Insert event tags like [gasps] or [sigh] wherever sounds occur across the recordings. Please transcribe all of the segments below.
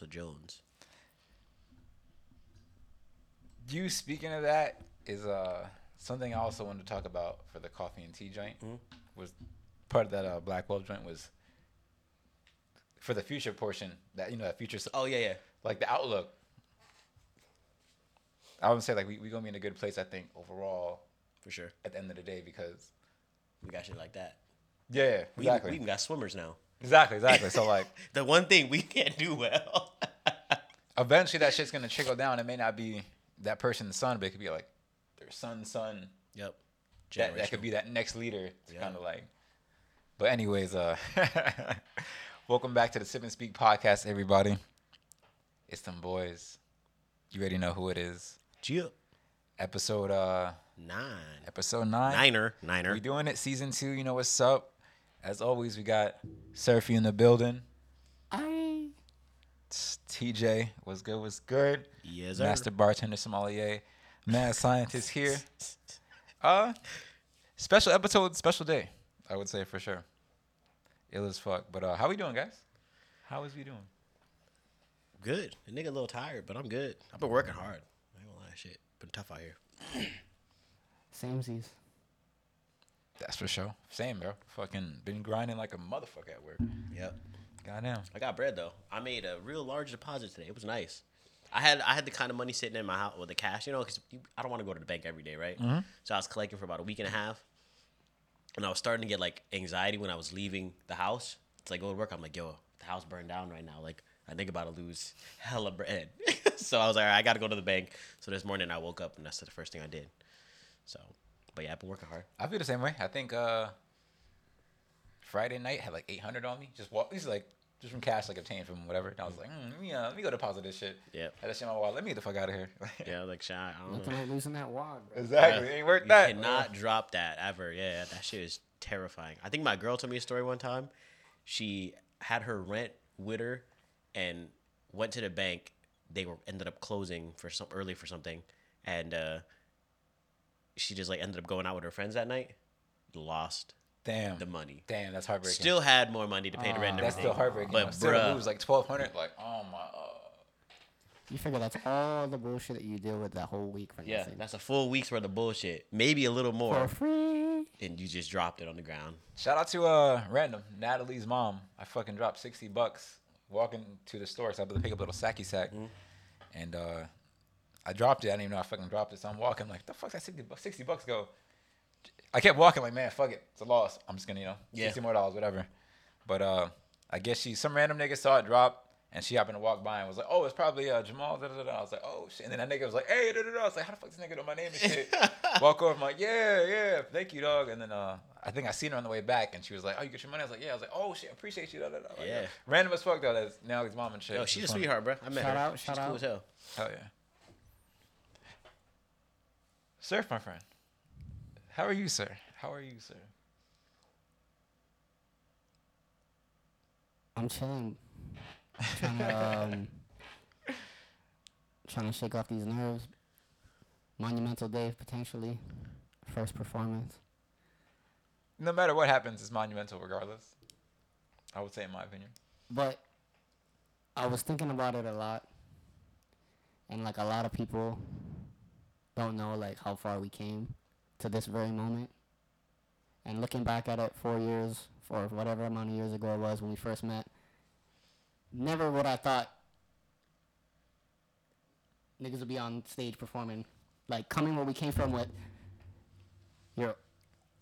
terrors, bro. Shout out to Jones. You speaking of that is uh something I also wanted to talk about for the coffee and tea joint was part of that uh, Black Wolf joint was for the future portion that you know that future Oh yeah, yeah. like the outlook. I would say like we we gonna be in a good place I think overall For sure. at the end of the day because We got shit like that. yeah, yeah We, exactly we even got swimmers now. Exactly exactly so like [laughs] The one thing we can't do well. [laughs] eventually that shit's gonna trickle down. It may not be that person's son, but it could be like their son's son. yep. That, that could be that next leader. It's Yeah. kind of like. But anyways, uh, [laughs] welcome back to the Sip and Speak podcast, everybody. It's them boys. You already know who it is. Gia. Episode uh, Nine. episode nine. Niner. Niner. We doing it, season two. You know what's up? As always, we got Surfy in the building. I TJ, what's good? What's good? Yes, sir. Master bartender sommelier, mad scientist here. Uh, special episode, special day. I would say for sure. Ill as fuck. But uh, how we doing, guys? How is we doing? Good. The nigga a little tired, but I'm good. I've been working hard. I ain't gonna lie, shit. Been tough out here. samesies. That's for sure. Same, bro. Fucking been grinding like a motherfucker at work. Yep. Goddamn. I got bread though. I made a real large deposit today. It was nice. I had I had the kind of money sitting in my house with the cash, you know, because I don't want to go to the bank every day, right? Mm-hmm. So I was collecting for about a week and a half, and I was starting to get like anxiety when I was leaving the house. It's like go to work. I'm like, yo, the house burned down right now. Like I think about to lose [laughs] hella bread. [laughs] so I was like, All right, I got to go to the bank. So this morning I woke up and that's the first thing I did. So, but yeah, I've been working hard. I feel the same way. I think uh Friday night had like 800 on me. Just walk. These like just from cash like obtained from whatever. And I was like, mm, let me uh, let me go deposit this shit. Yeah. Had that shit in my wallet. Let me get the fuck out of here. [laughs] Yeah, like shy. I don't know. Nothing like losing that wad, bro. exactly. Yeah. Ain't worth that. You that. cannot [laughs] drop that ever. Yeah, that shit is terrifying. I think my girl told me a story one time. She had her rent with her and went to the bank. They were ended up closing for some early for something, and uh, she just like ended up going out with her friends that night. Lost Damn. the money. Damn, that's heartbreaking. Still had more money to pay the rent. and that's everything. still heartbreaking. But But still bruh, to lose like 1200 like oh my uh, You figure that's all the bullshit that you deal with that whole week for yeah, nothing. that's a full week's worth of bullshit. Maybe a little more, for free. and you just dropped it on the ground. Shout out to uh random Natalie's mom. I fucking dropped 60 bucks walking to the store so I had to pick up a little sacky sack. And uh I dropped it. I didn't even know I fucking dropped it. So I'm walking like the fuck that 60 bucks 60 bucks go. I kept walking like man, fuck it. It's a loss. I'm just gonna, you know, Yeah. 60 more dollars, whatever. But uh I guess she some random nigga saw it drop and she happened to walk by and was like, "Oh, it's probably uh, Jamal." Da, da, da. I was like, "Oh shit!" And then that nigga was like, "Hey!" Da, da, da. I was like, "How the fuck this nigga know my name and shit?" [laughs] Walk over, I'm like, "Yeah, yeah, thank you, dog." And then uh, I think I seen her on the way back, and she was like, "Oh, you get your money?" I was like, "Yeah." I was like, "Oh shit, appreciate you." Da, da, da. Like, Yeah. Random as fuck though. That's now his mom and shit. Yo, It's she's a funny. sweetheart, bro. I met Shout her. out, she's shout cool out. as hell. Hell yeah. Serff, my friend. How are you, sir? How are you, sir? I'm chilling. trying to um, [laughs] trying to shake off these nerves. Monumental day potentially. First performance. No matter what happens, it's monumental regardless. I would say, in my opinion. But I was thinking about it a lot. And like a lot of people don't know like how far we came to this very moment. And looking back at it four years or whatever amount of years ago it was when we first met, never would I thought niggas would be on stage performing. Like coming where we came from with your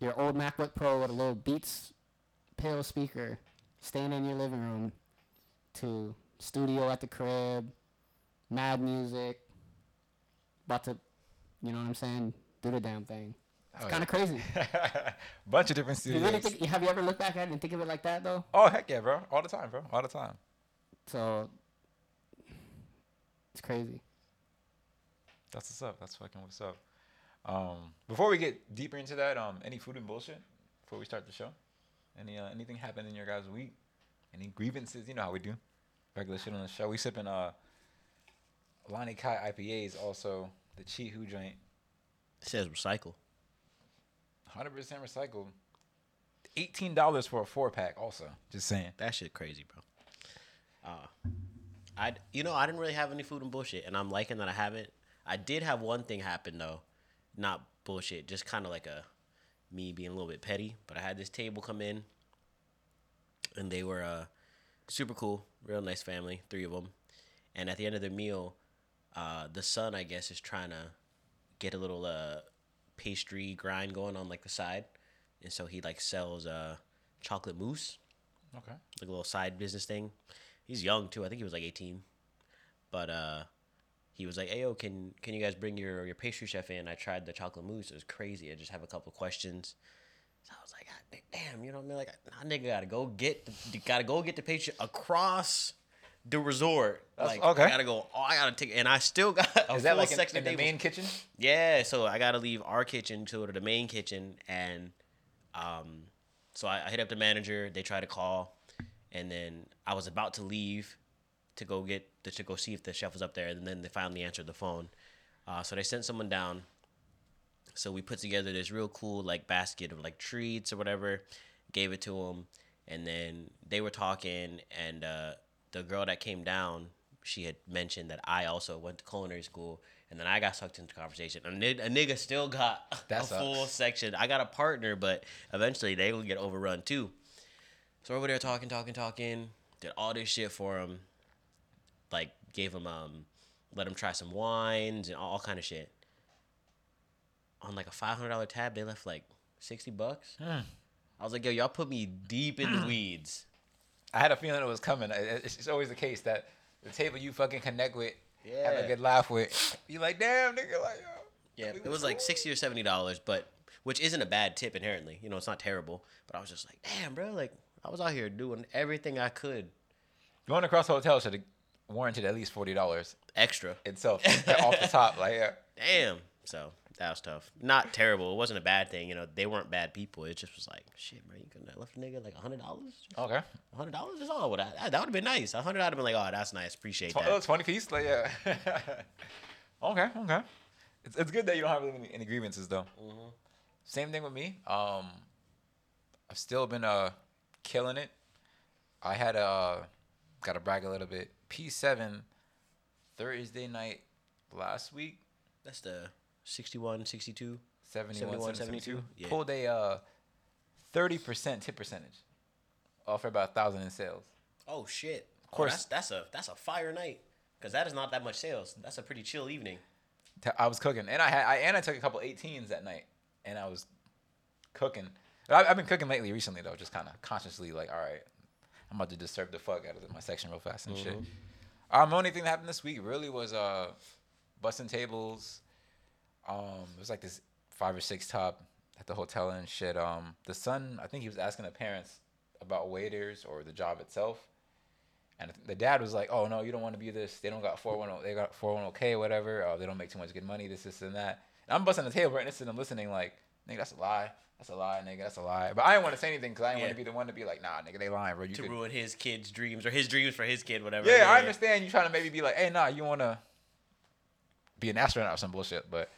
your old MacBook Pro with a little Beats Pill speaker, staying in your living room, to studio at the crib, mad music, about to, you know what I'm saying, do the damn thing. It's Oh, kind of crazy. [laughs] Bunch of different You studios. really think? Have you ever looked back at it and think of it like that though? oh heck yeah, bro! All the time, bro. All the time. So it's crazy. That's what's up. That's fucking what's up. Um, before we get deeper into that, um, any food and bullshit before we start the show? Any uh, anything happened in your guys' week? Any grievances? You know how we do. Regular shit on the show. We sipping uh, Lanikai IPAs. Also the Chi Hu joint, It says recycle. hundred percent recycled. Eighteen dollars for a four pack. Also, just saying. That shit crazy, bro. Uh, I you know I didn't really have any food and bullshit, and I'm liking that I haven't. I did have one thing happen though, not bullshit, just kind of like a me being a little bit petty. But I had this table come in, and they were uh super cool, real nice family, three of them. And at the end of the meal, uh, the son I guess is trying to get a little uh pastry grind going on like the side, and so he like sells uh chocolate mousse Okay. like a little side business thing. He's young too. I think he was like 18. But uh he was like, "Hey, yo, can can you guys bring your your pastry chef in? I tried the chocolate mousse. It was crazy. I just have a couple questions." So I was like, "Damn, you know what I mean? Like, nah, nigga, gotta go get the, gotta go get the pastry across the resort. That's- like, okay. I gotta go. Oh, I gotta take, and I still got a Is that full like in, section in of the tables. main kitchen? Yeah, so I gotta leave our kitchen to go to the main kitchen, and um, so I, I hit up the manager. They try to call, and then I was about to leave to go get the, to go see if the chef was up there, and then they finally answered the phone. Uh, so they sent someone down. So we put together this real cool like basket of like treats or whatever, gave it to them, and then they were talking, and uh, the girl that came down, she had mentioned that I also went to culinary school, and then I got sucked into the conversation. A, nig- a nigga still got [laughs] That a full section. I got a partner, but eventually they will get overrun too. So over there talking, talking, talking, did all this shit for him. Like gave him um, let him try some wines and all, all kind of shit. On like a five hundred dollar tab, they left like sixty bucks. Hmm. I was like, yo, y'all put me deep in the [clears throat] weeds. I had a feeling it was coming. It's, always the case that the table you fucking connect with, yeah. have a good laugh with, you like, damn, nigga, like, yo. Yeah, it was like sixty or seventy dollars, but which isn't a bad tip inherently. You know, it's not terrible. But I was just like, damn, bro, like I was out here doing everything I could Going across the hotel should have warranted at least forty dollars extra. itself off the top. Like, yeah. [laughs] Damn. So that was tough. Not terrible. It wasn't a bad thing. You know, they weren't bad people. It just was like, shit, bro, you couldn't have left a nigga like a hundred dollars. Okay. A hundred dollars is all. I, that would have been nice. A hundred, I'd have been like, oh, that's nice. Appreciate Tw- that. oh, 20 piece? Like, yeah. [laughs] okay, okay. It's, it's good that you don't have any, any grievances, though. Mm-hmm. Same thing with me. Um, I've still been uh killing it. I had uh got to brag a little bit. P7 Thursday night last week, That's the 61, 62. 71, 71, 72. 72? Yeah. Pulled a uh 30% tip percentage. Off for about a thousand in sales. Oh shit. Of course. that's, that's a that's a fire night. Cause that is not that much sales. That's a pretty chill evening. I was cooking, and I had I and I took a couple 18s that night, and I was cooking. I, I've been cooking lately, recently though, just kind of consciously like, all right, I'm about to disturb the fuck out of my section real fast and shit. Um, the only thing that happened this week really was uh, busting tables. Um, it was like this five or six top at the hotel and shit. Um, the son, I think he was asking the parents about waiters or the job itself. And the dad was like, "Oh no, you don't want to be this. They don't got 410. They got 410k, whatever. Uh, they don't make too much good money. This, this, and that." And I'm busting the table right next to them, listening, like, "Nigga, that's a lie. That's a lie, nigga. That's a lie." But I didn't want to say anything because I didn't want to be the one to be like, "Nah, nigga, they lying, bro. You To could." ruin his kid's dreams or his dreams for his kid, whatever. Yeah, I understand you trying to maybe be like, "Hey, nah, you want to be an astronaut or some bullshit," but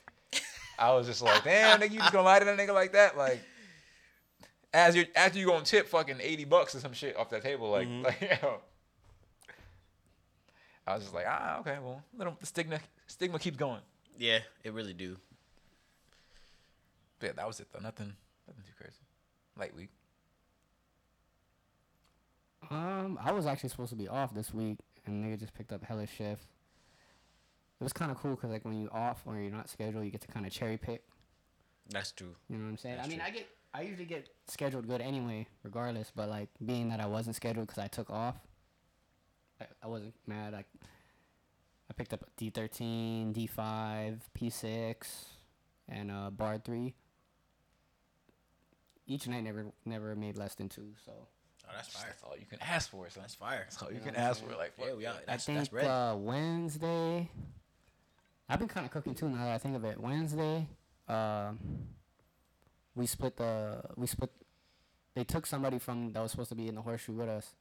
I was just like, "Damn, nigga, you just gonna lie to that nigga like that?" Like, as you after you gonna tip fucking eighty bucks or some shit off that table, like, Mhm. like, [laughs] yo. I was just like, ah, okay, well, little the stigma stigma keeps going. Yeah, it really do. But yeah, that was it though. Nothing, nothing too crazy. Light week. Um, I was actually supposed to be off this week, and nigga just picked up hella shift. It was kind of cool because like when you're off or you're not scheduled, you get to kind of cherry pick. That's true. You know what I'm saying? That's I mean, true. I get I usually get scheduled good anyway, regardless. But like being that I wasn't scheduled because I took off, I, I wasn't mad. Like I picked up D13, D5, P6, and uh, Bar three. Each night never never made less than two. So Oh, that's fire. That's all you can ask for, son. That's fire. That's all you You can know what I'm ask for. saying? Like, Yeah, fuck we are. yeah. That's, I that's think red. uh, Wednesday. I've been kind of cooking too now that I think of it. Wednesday, uh, we split the we split. They took somebody from that was supposed to be in the horseshoe with us,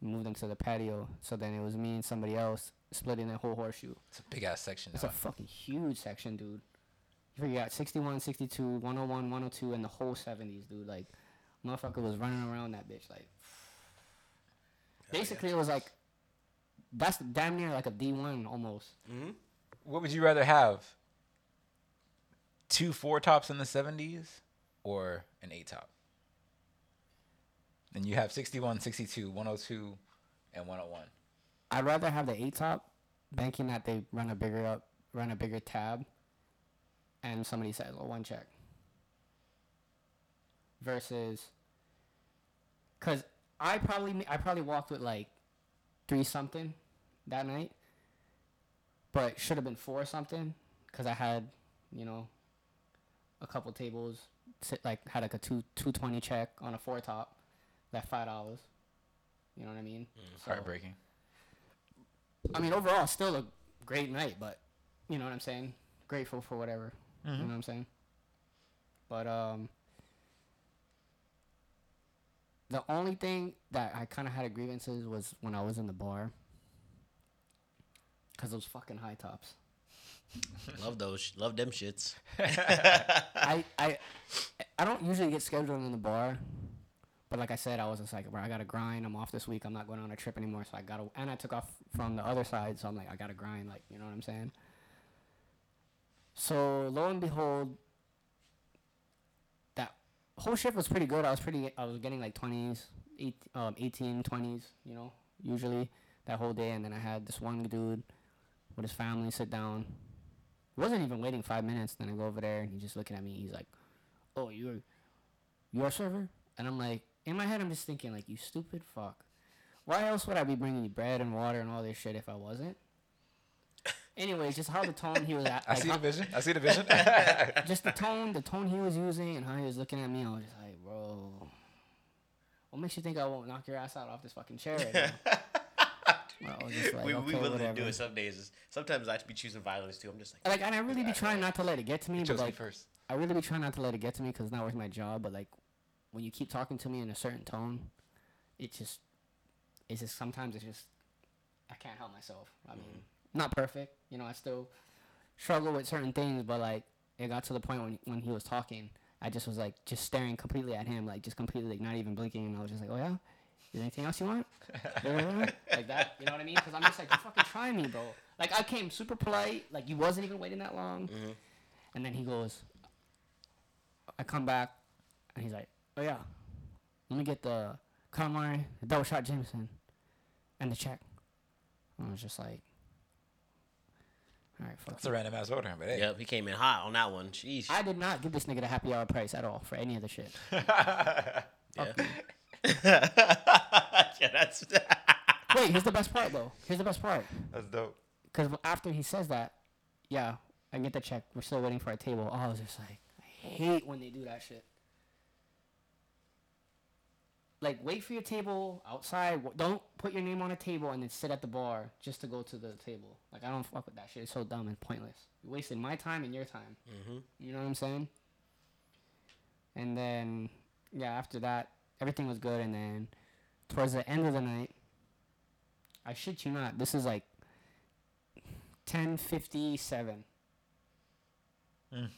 moved them to the patio. So then it was me and somebody else splitting the whole horseshoe. It's a big ass section. It's though. a fucking huge section, dude. You figure out 61, 62, 101, 102, and the whole 70s, dude. Like, motherfucker was running around that bitch. Like, basically, it was like that's damn near like a D one almost. What would you rather have? Two four tops in the seventies, or an eight top? And you have 61, 62, 102, and 101. I'd rather have the eight top, banking that they run a bigger up, run a bigger tab, and somebody says, "Oh, one check." Versus, cause I probably I probably walked with like three something that night, but should have been four something, cause I had, you know, a couple tables, sit, like had like a two two twenty check on a four top, that five dollars. You know what I mean? So- Heartbreaking. I mean, overall, still a great night, but you know what I'm saying. Grateful for whatever. You know what I'm saying. But um, the only thing that I kind of had a grievances was when I was in the bar, cause those fucking high tops. Love those. Love them shits. [laughs] I I I don't usually get scheduled in the bar, but like I said, I was just like, bro, I gotta grind. I'm off this week. I'm not going on a trip anymore, so I gotta. And I took off from the other side, so I'm like, I gotta grind. Like, you know what I'm saying? So lo and behold, that whole shift was pretty good. I was pretty. I was getting like 20s, eight, um, 18, 20s. You know, usually that whole day, and then I had this one dude with his family sit down. Wasn't even waiting five minutes. Then I go over there and he's just looking at me. He's like, "Oh, you're you're a server?" And I'm like, in my head, I'm just thinking like, "You stupid fuck. Why else would I be bringing you bread and water and all this shit if I wasn't?" Anyways, just how the tone he was at, [laughs] I see the vision. I see the vision. [laughs] [laughs] just the tone, the tone he was using, and how he was looking at me. I was just like, "Bro, what makes you think I won't knock your ass out off this fucking chair right now?" Well, I was just like, we okay, we willing to whatever. do it some days. Sometimes I be choosing violence too. I'm just like, Like, and I really be trying not to let it get to me, but chose me like, first. I really be trying not to let it get to me because it's not worth my job. But like, when you keep talking to me in a certain tone, it just, it's just sometimes it's just, I can't help myself. I mm-hmm. mean, not perfect, you know. I still struggle with certain things, but like, it got to the point when when he was talking, I just was like just staring completely at him, like just completely like not even blinking, and I was just like, oh yeah. Is there anything else you want? [laughs] Uh-huh. like that, you know what I mean? Because I'm just like, you fucking try me, bro. Like I came super polite, like you wasn't even waiting that long, mm-hmm. and then he goes, I come back, and he's like, "Oh yeah, let me get the calamari, the double shot Jameson, and the check." And I was just like, "All right, fuck." That's a random ass order, but hey. yep, he came in hot on that one. Jeez. I did not give this nigga the happy hour price at all for any of the shit. [laughs] [laughs] yeah. [laughs] yeah, that's. [laughs] Wait, here's the best part though. Here's the best part. That's dope. Because after he says that, yeah, I get the check. We're still waiting for a table. Oh, I was just like, I hate when they do that shit. Like, wait for your table outside. Don't put your name on a table and then sit at the bar just to go to the table. Like, I don't fuck with that shit. It's so dumb and pointless. You're wasting my time and your time. hmm You know what I'm saying? And then, yeah, after that, everything was good. And then, towards the end of the night, I shit you not, this is like 10:57. Mm.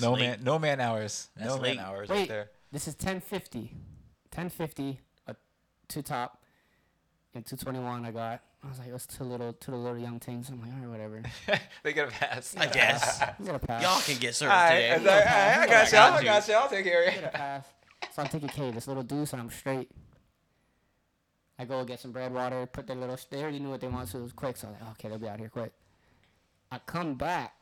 no late. man, no man hours. That's no man late. hours right Wait, there. this is 10:50. 10:50, a two top, and 221. I got. I was like, it's two little, two little young things. I'm like, all right, whatever. [laughs] they get a pass. I guess. You got a pass. Y'all can get served All right, today. it's like, all right, I got I you. I got got you. I'll take care of get you. a pass. So I'm taking care this little deuce, and I'm straight. I go get some bread, water, put their little. They already knew what they wanted, so it was quick. So I was like, okay, they'll be out here quick. I come back,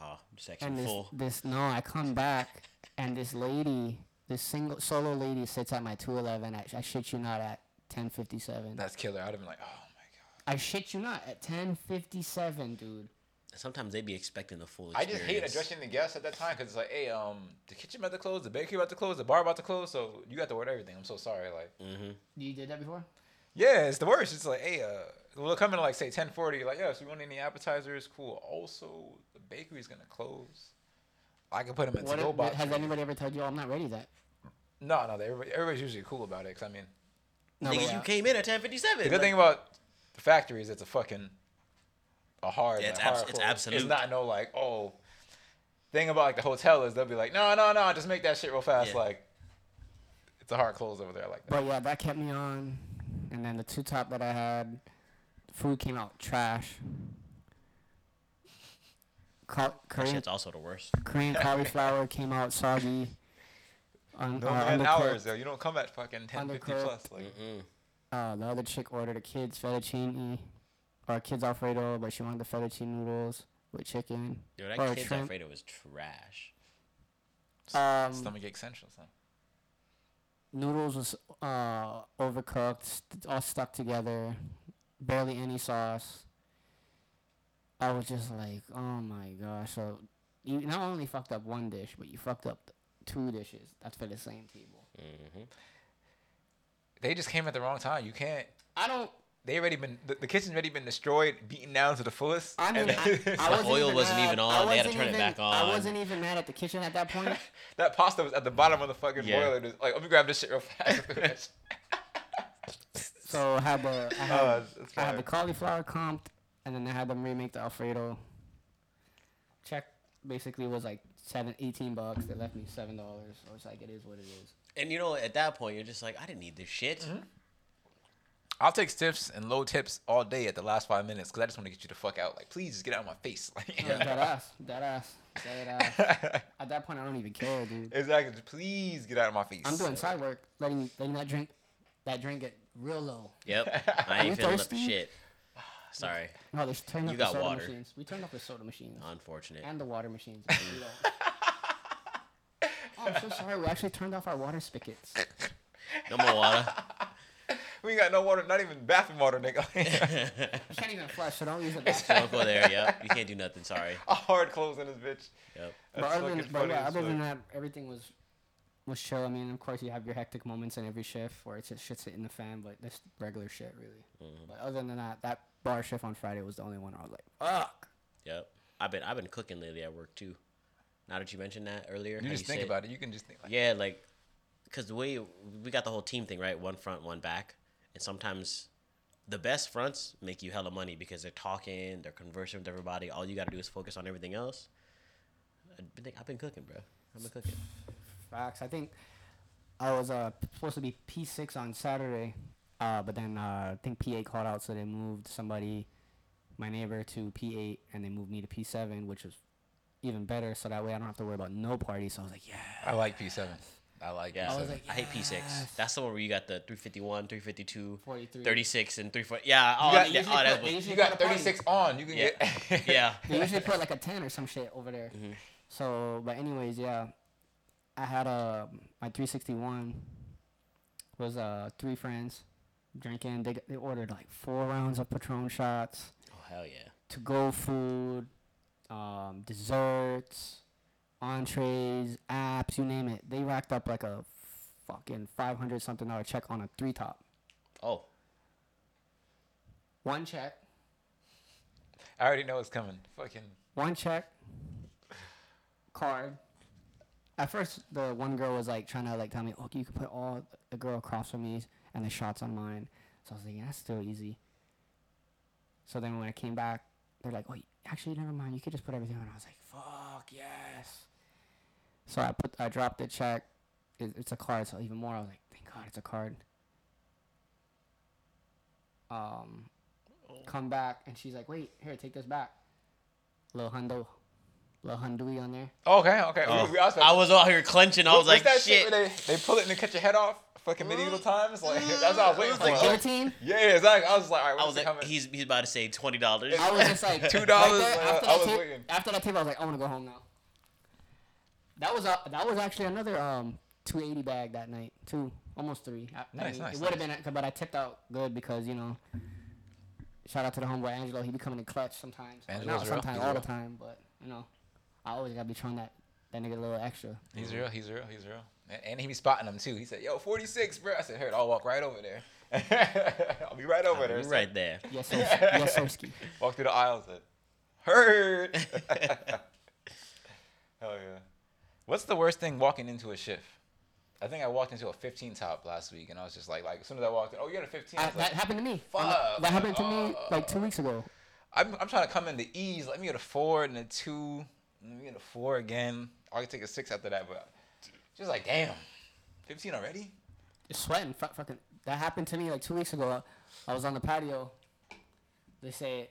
Oh, section and this, full. this no, I come back, and this lady, this single solo lady, sits at my 211. I, I shit you not at 10:57. That's killer. I'd have been like, oh my god. I shit you not at 10:57, dude. Sometimes they'd be expecting the full god. I just hate addressing the guests at that time because it's like, hey, um, the kitchen about to close, the bakery about to close, the bar about to close, so you got to order everything. I'm so sorry. Like, Mm-hmm. You did that before? yeah, it's the worst. It's like, hey, uh, we'll come in at like say 10:40. Like, yeah, so you want any appetizers? Cool. Also, the bakery's gonna close. I can put them in What to go box. has anybody ever told you oh, I'm not ready that? No, no, everybody, everybody's usually cool about it. Cause I mean, No, Niggas, you came in at 10:57. the good thing about the factory is it's a fucking a hard. Yeah, it's like, abs- hard it's close. absolute. It's not no like oh. Thing about like the hotel is they'll be like, no, no, no, just make that shit real fast. Yeah. Like, it's a hard close over there like that. But yeah, that kept me on. And then the two top that I had, food came out trash. Ca- That Korean shit's also the worst. Korean [laughs] cauliflower came out soggy. Un- No uh, man undercooked. hours though. You don't come at fucking 10, 50 Undercooked. plus. Like, Uh, the other chick ordered a kid's fettuccine or a kid's alfredo, but she wanted the fettuccine noodles with chicken. Yo, that Or kid's shrimp. Alfredo was trash. Um, stomach ache central, son. noodles was uh, overcooked, st- all stuck together, barely any sauce. I was just like, oh my gosh! So you not only fucked up one dish, but you fucked up two dishes. That's for the same table. hmm They just came at the wrong time. You can't. I don't. They already been the, the kitchen's already been destroyed, beaten down to the fullest. I mean, and I, then- I [laughs] wasn't oil even wasn't mad- even on. They had to wasn't turn it even- back I wasn't even mad at the kitchen at that point. [laughs] that pasta was at the bottom of the fucking Yeah. boiler. Just, like, let me grab this shit real fast. [laughs] So I had the I had, oh, it's, it's I had fire. the cauliflower comped, and then I had them remake the Alfredo. Check basically was like seven, 18 bucks. They left me seven dollars. I was like, it is what it is. And you know, at that point, you're just like, I didn't need this shit. Mm-hmm. I'll take stiffs and low tips all day at the last five minutes because I just want to get you the fuck out. Like, please just get out of my face. [laughs] Like, Dead ass, dead ass, dead ass. [laughs] At that point, I don't even care, dude. exactly. Just please get out of my face. I'm doing side work, letting letting that drink, that drink get real low. Yep. [laughs] I Are you ain't feeling up shit. [sighs] Sorry. No, they turned You up got the soda water. machines. We turned off the soda machines Unfortunate. and the water machines. Oh, I'm so sorry. We actually turned off our water spigots. No more water. We ain't got no water, not even bathroom water, nigga. [laughs] You can't even flush, so don't use it. So don't go there. Yep. You can't do nothing. Sorry. [laughs] A hard close in this bitch. Yep. But other than, but yeah, other than that, everything was was chill. I mean, of course, you have your hectic moments in every shift where it's just shit's hitting the fan, but that's regular shit, really. Mhm. But other than that, that bar shift on Friday was the only one I was like, fuck. Yep. I've been I've been cooking lately at work too. Now that you mentioned that earlier, You how just think said- about it. You can just think like, Yeah, like, cause the way we got the whole team thing right, one front, one back, and sometimes the best fronts make you hella money because they're talking, they're conversing with everybody. All you got to do is focus on everything else. I've been, I've been cooking, bro. I've been cooking. Facts. I think I was uh, supposed to be P6 on Saturday, uh, but then uh, I think P8 called out, so they moved somebody, my neighbor, to P8, and they moved me to P7, which was even better. So that way I don't have to worry about no party. So I was like, yeah. I like P7. I like Yeah, I was P7. like, I hate P6. yes. That's the one where you got the 351, 352, 43. 36, and 34. Yeah, oh, got- yeah, They oh, usually put- they what- usually you got put a party. 36 on. You can Yeah. get. [laughs] [laughs] yeah. They usually put like a 10 or some shit over there. Mhm. So, but anyways, yeah. I had a my 361 was uh three friends drinking. They they ordered like four rounds of Patron shots, Oh hell yeah. to go food, um, desserts, entrees, apps, you name it. They racked up like a fucking 500 something dollar check on a three top. Oh, One check, I already know it's coming. Fucking. one check, card. At first, the one girl was like trying to like tell me, "Oh, you can put all the girl across from me and the shots on mine." So I was like, yeah, "That's still easy." So then when I came back, they're like, "Oh, actually, never mind. You could just put everything on." I was like, "Fuck yes!" So I put, I dropped the check. It, it's a card, so even more. I was like, "Thank God, it's a card." Um, come back, and she's like, "Wait, here, take this back." Little hundo, little hundui on there. Okay, okay. Oh. We, we also, I was out here clenching. I was like, that shit. where they, they pull it and they cut your head off? Fucking medieval times? Like, that's what I was waiting for. Like Like, Guillotine. yeah, exactly. I was like, all right, I was like, coming? he's he's about to say twenty dollars. I was just like [laughs] two dollars. there, uh, after, I that was table, waiting. after that table, I was like, I want to go home now. That was a that was actually another um 280 bag that night too, almost three. I, I Nice, mean, nice, It would have been, but I tipped out good because you know. Shout out to the homeboy Angelo. He be coming in clutch sometimes. Angelo's Not sometimes, He's all the time, but you know, I always gotta be throwing that that nigga a little extra. He's real. He's real. He's real. And, and he be spotting them too. He said, "Yo, 46, bro." I said, "Heard, I'll walk right over there. [laughs] I'll be right over there. You're son." right there. Yes, sir. yes, Sirski. [laughs] Walk through the aisles. Said, "Heard." [laughs] Hell yeah. What's the worst thing walking into a shift? I think I walked into a 15 top last week, and I was just like, like as soon as I walked in, oh, you're in a 15. I I, that like, happened to me. fuck. That happened to me uh, like two weeks ago. I'm, I'm trying to come in the ease. Let me get a four and a two. Let me get a four again. I can take a six after that, but just like, damn, 15 already? Just sweating. Fu- fucking. That happened to me like two weeks ago. I was on the patio. they say.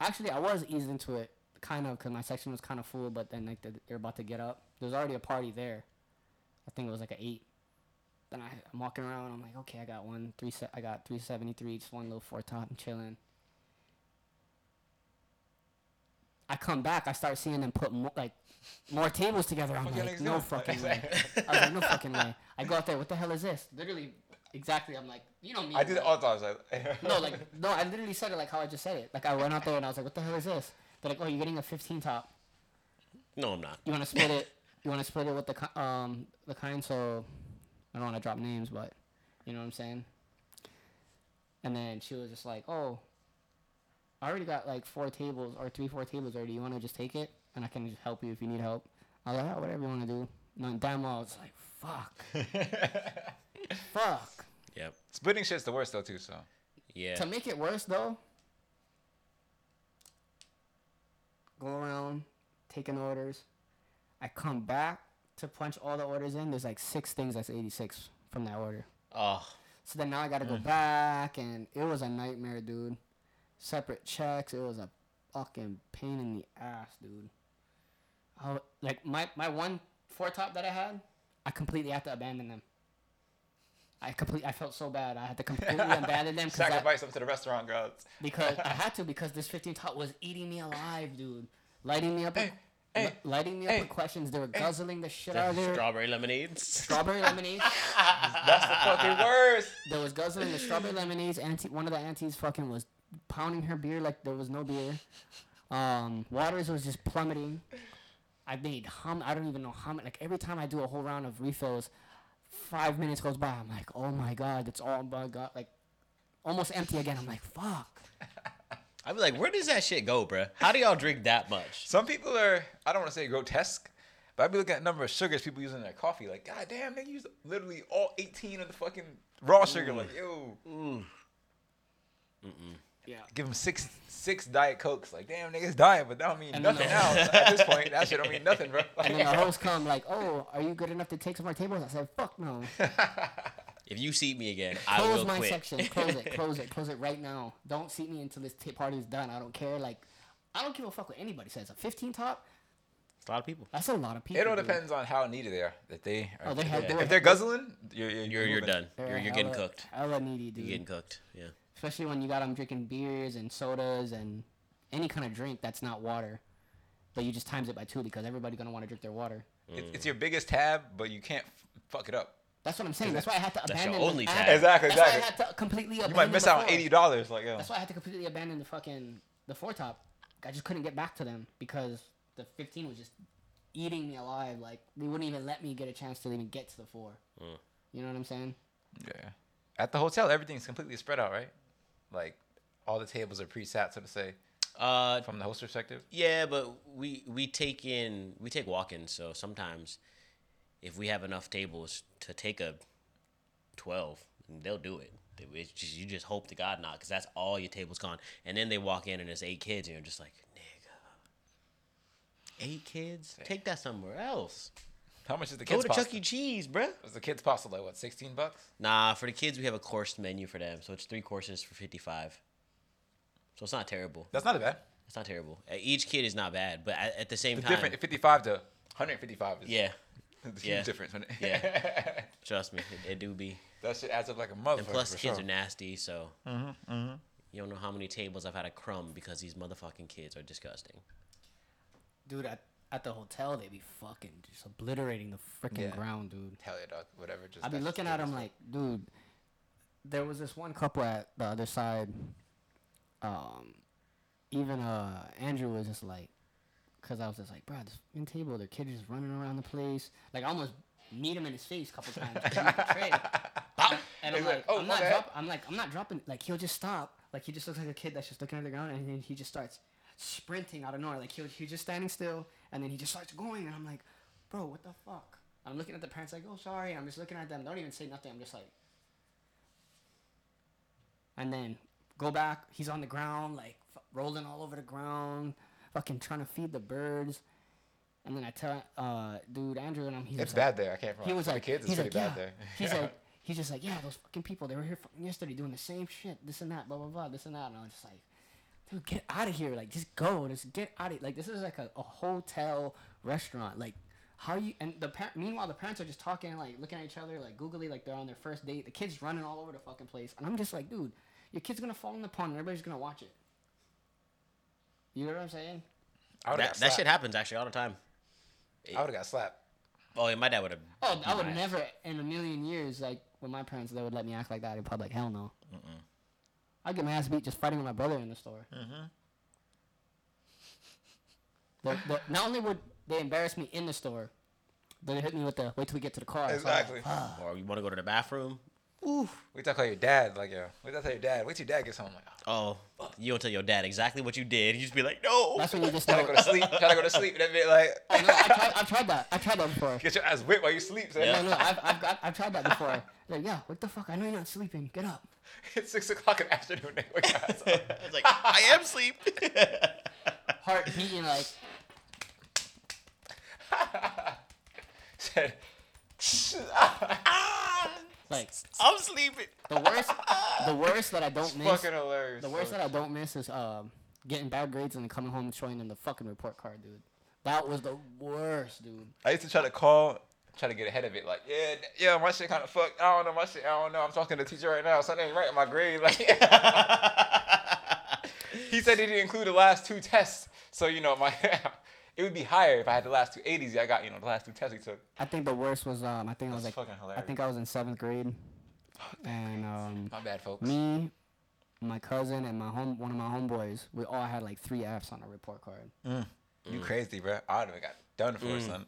Actually, I was eased into it, kind of, because my section was kind of full. But then, like, they're about to get up. There was already a party there. I think it was like an eight. Then I, I'm walking around. I'm like, okay, I got one three. Se- I got three seventy three. Just one little four top. I'm chilling. I come back. I start seeing them put more, like more tables together. I'm like, no fucking way. [laughs] I was like, no fucking way. I go out there. What the hell is this? Literally, exactly. I'm like, you know me. I did like- all the time. [laughs] No, like no, I literally said it like how I just said it. Like I went out there and I was like, "What the hell is this?" They're like, "Oh, you're getting a 15 top. No, I'm not. You want to [laughs] split it? You want to split it with the ki- um the kind?" So I don't want to drop names, but you know what I'm saying. And then she was just like, "Oh, I already got like four tables or three, four tables already. You want to just take it, and I can just help you if you need help." I was like, oh, "Whatever you want to do." No, damn well, I was like, "Fuck, [laughs] fuck." Yep. Splitting shit's the worst though too. So Yeah. To make it worse, though, go around taking orders. I come back to punch all the orders in. There's like six things that's 86 from that order. Oh, So then now I got to go mm. back, and it was a nightmare, dude. Separate checks. It was a fucking pain in the ass, dude. I, like my my one four top that I had, I completely had to abandon them. I complete. I felt so bad. I had to [laughs] completely abandon them 'cause I- sacrifice them to the restaurant gods. because I [laughs] had to because this 15 top was eating me alive, dude. Lighting me up, with, hey, li- lighting me up hey, with questions. They were guzzling the shit out of there. strawberry lemonades. Strawberry lemonade. [laughs] That's the fucking worst. There was guzzling the strawberry lemonades. Auntie, one of the aunties fucking was pounding her beer like there was no beer. Um, Waters was just plummeting. I made hum. I don't even know how many. Like every time I do a whole round of refills, five minutes goes by. I'm like, oh my god, it's all my god, like almost empty again. I'm like, fuck. [laughs] I'd be like, where does that shit go, bruh? How do y'all drink that much? Some people are, I don't want to say grotesque, but I'd be looking at the number of sugars people use in their coffee. Like, god damn, they use literally all 18 of the fucking raw sugar. Like, yo, Yeah. give them six six Diet Cokes. Like, damn, niggas diet, but that don't mean And nothing the- now. At this point, that shit don't mean nothing, bro. And then the host come like, "Oh, are you good enough to take some more tables?" I said, "Fuck no. [laughs] If you seat me again, I Close will my quit. section. Close it. [laughs] Close it. Close it right now. Don't seat me until this t- party is done. I don't care. Like, I don't give a fuck what anybody says. A 15 top. It's a lot of people. That's a lot of people. It all dude. depends on how needy they are. That they are. Oh, they have- if they were- they're guzzling, you're you're, You're you're done. You're, you're getting hella- cooked. Hella needy, dude. You're getting cooked. Yeah. Especially when you got them drinking beers and sodas and any kind of drink that's not water. But you just times it by two because everybody's gonna want to drink their water. It's, it's your biggest tab, but you can't f- fuck it up. That's what I'm saying. That's why I had to That's your the- only I had- tab. Exactly, That's why I exactly. had to completely abandon You might miss the out on four. eighty dollars. Like, yo. That's why I had to completely abandon the fucking the four top. I just couldn't get back to them because the 15 was just eating me alive. Like they wouldn't even let me get a chance to even get to the four. Mm. You know what I'm saying? Yeah. At the hotel, everything's completely spread out, right? Like all the tables are pre-sat, so to say, Uh, from the host perspective. yeah, but we we take in we take walk-ins, so sometimes if we have enough tables to take a twelve, they'll do it. It's just, you just hope to God not, because that's all your tables gone. And then they walk in and there's eight kids, and you're just like, nigga, eight kids? Take that somewhere else. How much is the kids? Go kids' to pasta? Chuck E. Cheese, bruh. Was the kids' pasta like what, sixteen bucks? Nah, for the kids we have a course menu for them, so it's three courses for fifty five. So it's not terrible. That's not bad. It's not terrible. Uh, Each kid is not bad, but at, at the same The time, different fifty-five to one hundred fifty-five is yeah, [laughs] It's a yeah. huge difference. When it, Yeah. [laughs] trust me, it, it do be. that shit adds up like a motherfucker. And plus, for kids sure. are nasty, so you don't know how many tables I've had a crumb because these motherfucking kids are disgusting. Dude, at, at the hotel they'd be fucking just obliterating the freaking Yeah. ground, dude. Hell yeah, dog. Whatever. Just I'd be looking at him business. like, dude. There was this one couple at the other side. Um, even uh Andrew was just like, cause I was just like, bro, this fucking table, their kid is just running around the place. Like, I almost meet him in his face a couple times. he was [laughs] and I'm like, like, "Oh, I'm not bad." drop, I'm like, I'm not dropping. Like, he'll just stop. Like, he just looks like a kid that's just looking at the ground, and then he just starts sprinting out of nowhere. Like, he'll he's just standing still, and then he just starts going, and I'm like, bro, what the fuck? I'm looking at the parents like, oh, sorry. I'm just looking at them. Don't even say nothing. I'm just like, and then go back. He's on the ground, like f- rolling all over the ground, fucking trying to feed the birds. And then I tell, uh, dude, Andrew, and I'm. He's It's like- bad there. I can't. Remember. He was for like, the kids. It's pretty like, bad yeah. there. He's like, he's just like, yeah, those fucking people, they were here fucking yesterday doing the same shit, this and that, blah blah blah, this and that, and I was just like, dude, get out of here, like just go, just get out of like this is like a, a hotel restaurant, like. How you and the par- meanwhile the parents are just talking like looking at each other like googly like they're on their first date. The kids running all over the fucking place, and I'm just like, dude, your kid's gonna fall in the pond and everybody's gonna watch it. You know what I'm saying? I would That, have that shit happens actually all the time. I would have got slapped. Oh, yeah, my dad would have. Oh, I would Nice. never in a million years, like with my parents, they would let me act like that in public. Hell no. I'd get my ass beat just fighting with my brother in the store. Mm-hmm. [laughs] not only would they embarrass me in the store, but they hit me with the wait till we get to the car. So like, Exactly. Or you want to go to the bathroom? Wait till I call your dad. Like, yo, wait till I tell your dad. Wait till your dad gets home. Like, oh, Oh, you don't tell your dad exactly what you did. You just be like, no. That's when you just try know. to go to sleep. Try to go to sleep. And then be like, [laughs] Oh, no, I tried, I've tried that. I've tried that before. get your ass whipped while you sleep. Son. Yeah. No, no, [laughs] I've, I've, got, I've tried that before. Like, yeah, what the fuck? I know you're not sleeping. Get up. it's six o'clock in the afternoon. They [laughs] wake your ass up. it's like, I am sleep. Heart beating like, Said, ah! Like I'm sleeping. the worst. The [laughs] worst that I don't miss. fucking hilarious. The worst that I don't miss is um, getting bad grades and then coming home and showing them the fucking report card, dude. That was the worst, dude. I used to try to call, try to get ahead of it. Like, yeah, yeah, my shit kind of fucked. I don't know, my shit. I don't know. I'm talking to the teacher right now. Something ain't right in my grade. Like, [laughs] he said he didn't include the last two tests. So you know, my [laughs] it would be higher if I had the last two 80s. I got you know the last two tests he took. I think the worst was um, I think I was like, fucking I think I was in seventh grade, [gasps] and um, My bad, folks. me, my cousin, and my home one of my homeboys, we all had like three Fs on our report card. You crazy, bro? I would have got done for Mm. son.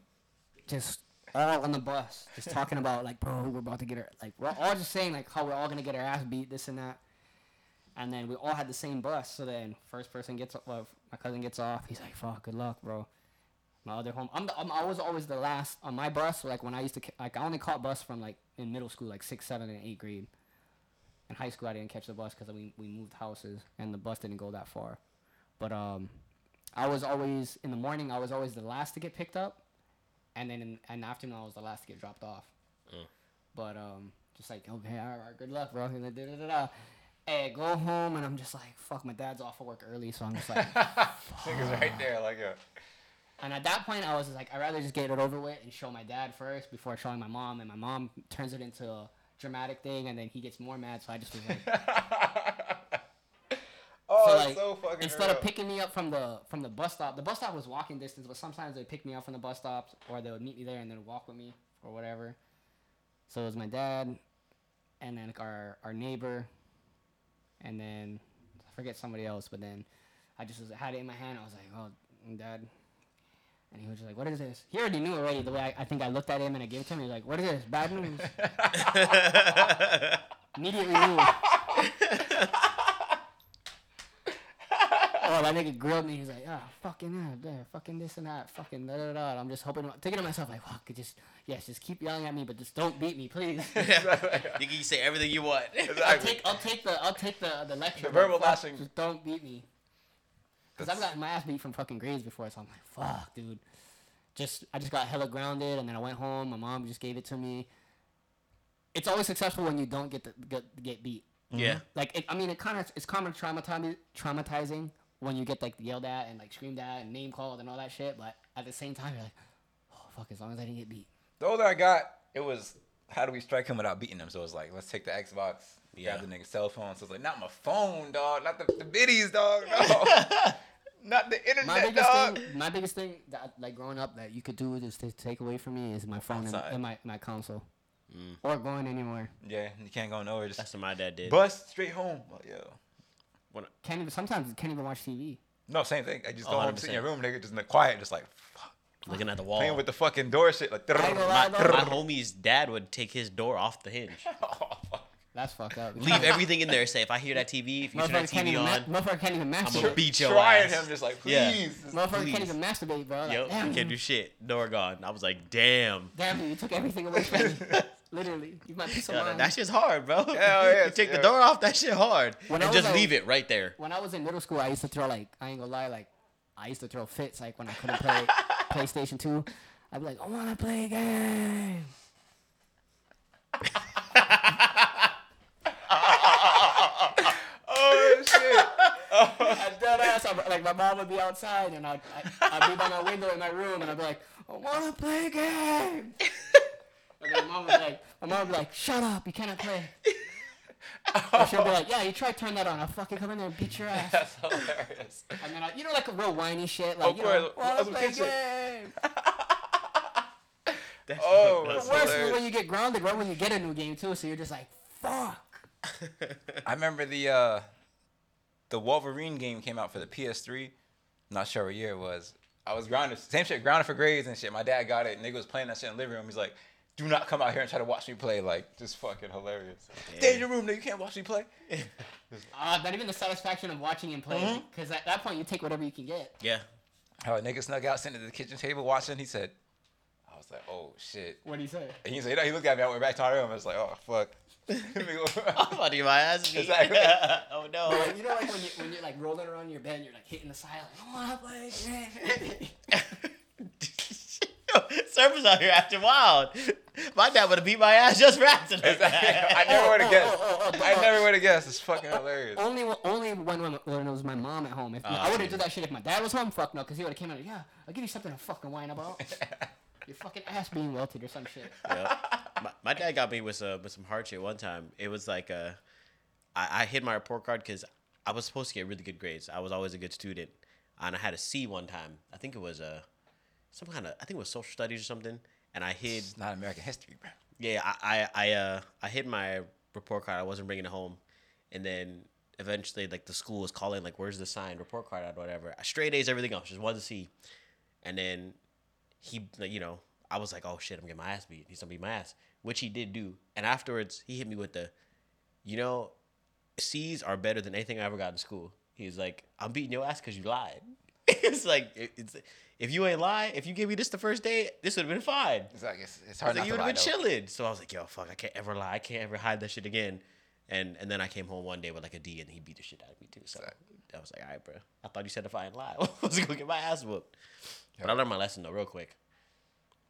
Just all on the bus, just talking [laughs] about like, bro, we're about to get our like we're all just saying like how we're all gonna get our ass beat, this and that. And then we all had the same bus. So then first person gets well, my cousin gets off. He's like, "Fuck, good luck, bro." My other home, I'm, the, I'm I was always the last on my bus. Like when I used to like I only caught bus from like in middle school, like sixth, seventh, and eighth grade. In high school, I didn't catch the bus because we we moved houses and the bus didn't go that far. But um, I was always in the morning. I was always the last to get picked up, and then in, in the afternoon I was the last to get dropped off. Mm. But um, just like okay, all right, good luck, bro. And then da-da-da-da. Hey, go home, and I'm just like, fuck. My dad's off of work early, so I'm just like, [laughs] Niggas right there, like yo. And at that point I was just like, I'd rather just get it over with and show my dad first before showing my mom, and my mom turns it into a dramatic thing, and then he gets more mad. So I just was like, [laughs] oh, so like so fucking instead real. of picking me up from the from the bus stop, the bus stop was walking distance, but sometimes they'd pick me up from the bus stops or they would meet me there and then walk with me or whatever. So it was my dad, and then our our neighbor, and then I forget somebody else, but then I just was had it in my hand. I was like, "Oh, dad." And he was just like, "What is this?" He already knew already. The way I, I think I looked at him and I gave it to him, he was like, "What is this? Bad news." [laughs] Immediately knew. oh, that nigga grilled me. He's like, ah, fucking that, yeah, fucking this and that, fucking da da da. I'm just hoping, thinking to myself, like, fuck, just, yes, just keep yelling at me, but just don't beat me, please. [laughs] you can say everything you want. I'll Exactly. take, I'll take the, I'll take the, the lecture. The verbal lashing. Just don't beat me. Cause I've That's- gotten my ass beat from fucking grades before, so I'm like, fuck, dude. Just, I just got hella grounded, and then I went home. My mom just gave it to me. It's always successful when you don't get the, get get beat. yeah. Mm-hmm. Like, it, I mean, it kind of it's kind of traumatizing, traumatizing when you get like yelled at and like screamed at and name called and all that shit. But at the same time, you're like, oh fuck, as long as I didn't get beat. The older I got, it was how do we strike him without beating him? So it was like, let's take the Xbox, Yeah. grab the nigga's cell phone. So it's like, not my phone, dog, not the, the biddies, dog, no. [laughs] [laughs] not the internet, My biggest dog. thing, my biggest thing that like growing up that you could do is to take away from me is my phone and, Outside. and my my console, Mm. or going anywhere. Yeah, you can't go nowhere. Just That's what my dad did. bus straight home. Like, yo. Can't even sometimes you can't even watch TV. No, same thing. I just Oh, go home, sit in your 100%. room, nigga, just in the quiet, just like fuck, Looking at the wall. playing with the fucking door shit. Like, I ain't gonna [laughs] lie, my, though. my homie's dad would take his door off the hinge. [laughs] fuck. That's fucked up. Leave everything in there. Say, if I hear that TV, if you turn that TV on, ma- motherfucker can't even masturbate. I'm gonna masturbate. beat your Trying ass. him, just like, please. Yeah. Motherfucker please. can't even masturbate, bro. Like, Yo, damn, you can't do shit. Door gone. I was like, damn. damn, you took everything away from me. [laughs] Literally, you might be of Yo, mind. that shit's hard, bro. yeah, [laughs] you take yeah. the door off, that shit hard. When I and just a- leave it right there. when I was in middle school, I used to throw like I ain't gonna lie, like I used to throw fits like when I couldn't play [laughs] PlayStation Two. I'd be like, I wanna play a game. [laughs] I dead ass. I'm, like my mom would be outside, and I'd, I'd, I'd be by my window in my room, and I'd be like, I want to play a game. [laughs] and then my mom would be like, my mom would be like, Shut up, you cannot play. And she'll be like, Yeah, you try to turn that on. I'll fucking come in there and beat your ass. That's hilarious. And then I, you know, like a real whiny shit, like Of you know, course, wanna what play a kids say. game. [laughs] That's, Oh, that's The worst is when you get grounded right when you get a new game too, so you're just like, fuck. I remember the uh, the Wolverine game came out for the PS3. Not sure what year it was. I was grounded, same shit, grounded for grades and shit. My dad got it. Nigga was playing that shit in the living room. He's like, "Do not come out here and try to watch me play." Like, just fucking hilarious. Stay in your room, nigga. You can't watch me play. [laughs] Uh, not even the satisfaction of watching him play, because at that point you take whatever you can get. yeah. How a nigga snuck out, sitting at the kitchen table watching. He said, "I was like, oh shit." What do you say? And he said, no, he looked at me. I went back to my room. I was like, oh fuck. I'm about to get my ass beat. Exactly. [laughs] oh no. You know, like when you when you're like rolling around your bed, and you're like hitting the side, like, I wanna play a game. Surface out here acting wild. My dad would have beat my ass just for acting like I never would have [laughs] guessed. I never would have guessed. It's fucking hilarious. only when- only when when, when it was my mom at home. If ah, I Oh, wouldn't do that shit if my dad was home. Fuck no, because he would have came out. Yeah, I'll give you something to fucking whine about. [laughs] Your fucking ass being welted or some shit. Yep. My, my dad got me with some with some hard shit one time. It was like uh, I, I hid my report card because I was supposed to get really good grades. I was always a good student, and I had a C one time. I think it was uh, some kind of I think it was social studies or something. And I hid It's not American history, bro. yeah, I, I, I, uh, I hid my report card. I wasn't bringing it home, and then eventually, like the school was calling, like, "Where's the signed report card at? Whatever." Straight A's, everything else, just one to see. And then he, like, you know, I was like, "Oh shit, I'm getting my ass beat. He's gonna beat my ass," which he did do. And afterwards, he hit me with the, you know, C's are better than anything I ever got in school. He's like, "I'm beating your ass because you lied." [laughs] it's like it, it's if you ain't lie, if you gave me this the first day, this would have been fine. It's like it's, it's hard like, you would have been though. chilling. So I was like, yo, fuck, I can't ever lie. I can't ever hide that shit again. And and then I came home one day with like a D, and he beat the shit out of me too. So I was like, all right, bro. I thought you said if I ain't lie, [laughs] I was gonna get my ass whooped. But I learned my lesson though, real quick.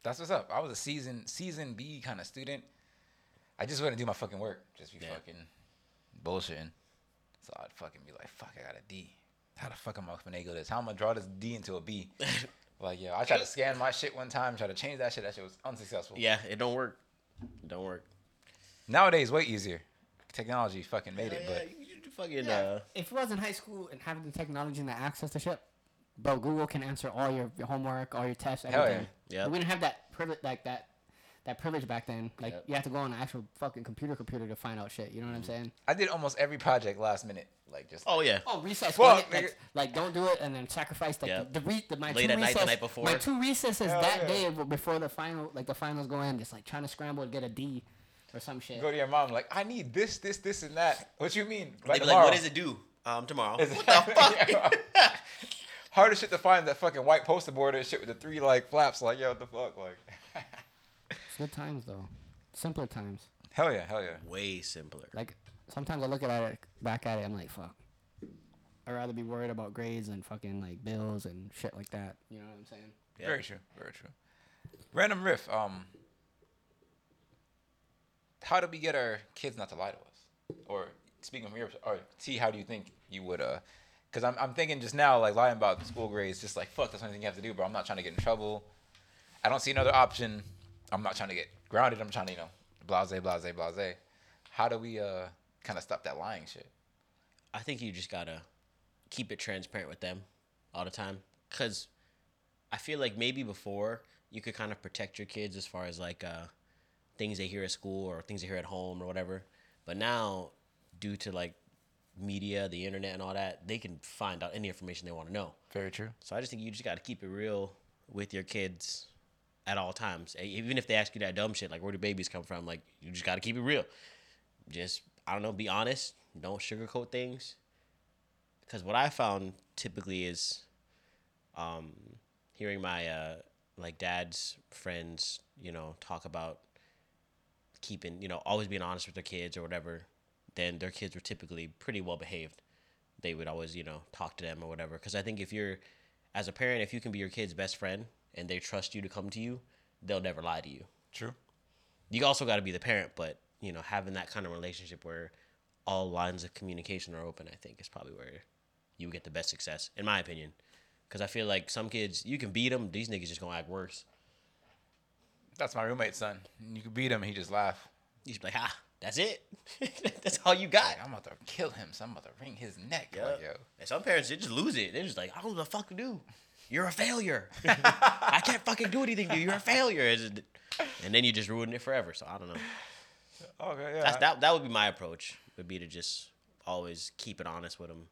That's what's up. I was a season season B kind of student. I just wouldn't do my fucking work. Just be Yeah. fucking bullshitting. So I'd fucking be like, fuck, I got a D. How the fuck am I gonna finagle this? How am I gonna draw this D into a B? [laughs] like, yeah, I tried to scan my shit one time, try to change that shit. That shit was unsuccessful. Yeah, it don't work. It don't work. Nowadays, way easier. Technology fucking made it, yeah, but you, you fucking Yeah, uh, if it was in high school and having the technology and the access to shit, bro, Google can answer all your, your homework, all your tests, Hell everything. yeah. Yep. We didn't have that privilege, like that, that privilege back then. Like Yep. you have to go on an actual fucking computer computer to find out shit. You know what I'm saying? I did almost every project last minute. Like just oh yeah, Oh, recess. Fuck, wing like, like, don't do it and then sacrifice like Yep. the, the, re- the my Late two at night the night before. My two recesses Hell that yeah. day b- before the final, like the finals go in, just like trying to scramble to get a D or some shit. go to your mom like, I need this, this, this, and that. What you mean? they be like, tomorrow. what does it do? Um, tomorrow. What the [laughs] fuck? [laughs] Hardest shit to find that fucking white poster board and shit with the three like flaps. Like, yo, what the fuck? Like, It's good times though, simpler times. hell yeah, hell yeah. Way simpler. Like sometimes I look at it back at it, I'm like, fuck. I'd rather be worried about grades and fucking like bills and shit like that. You know what I'm saying? Yeah. Very true, very true. Random riff. Um, how do we get our kids not to lie to us? Or speaking from your, or T, how do you think you would? Uh, because I'm I'm thinking just now like lying about school grades, just like fuck, that's the only thing you have to do, bro. I'm not trying to get in trouble. I don't see another option. I'm not trying to get grounded. I'm trying to you know, blase, blase, blase. How do we uh kind of stop that lying shit? I think you just gotta keep it transparent with them all the time. Cause I feel like maybe before you could kind of protect your kids as far as like uh, things they hear at school or things they hear at home or whatever. But now, due to like media, the internet, and all that, they can find out any information they want to know. Very true. So I just think you just got to keep it real with your kids at all times. Even if they ask you that dumb shit, like where do babies come from, like you just got to keep it real. Just I don't know, be honest. Don't sugarcoat things. Because what I found typically is, um, hearing my uh like dad's friends, you know, talk about keeping, you know, always being honest with their kids or whatever. Then their kids were typically pretty well behaved they would always you know talk to them or whatever because i think if you're as a parent if you can be your kid's best friend and they trust you to come to you they'll never lie to you True. you also got to be the parent but you know having that kind of relationship where all lines of communication are open i think is probably where you get the best success, in my opinion. Because I feel like some kids you can beat them, these niggas just gonna act worse. That's my roommate's son. You could beat him, he just laugh. He's like, ah, that's it. [laughs] that's all you got. Like, I'm about to kill him, so I'm about to wring his neck. Yeah. Like, yo. And some parents they just lose it. They're just like, I don't know what the fuck to do. You're a failure. [laughs] I can't fucking do anything to you. You're a failure. Just- And then you just ruin it forever. So I don't know. Okay, yeah. That's that. That would be my approach. Would be to just always keep it honest with them.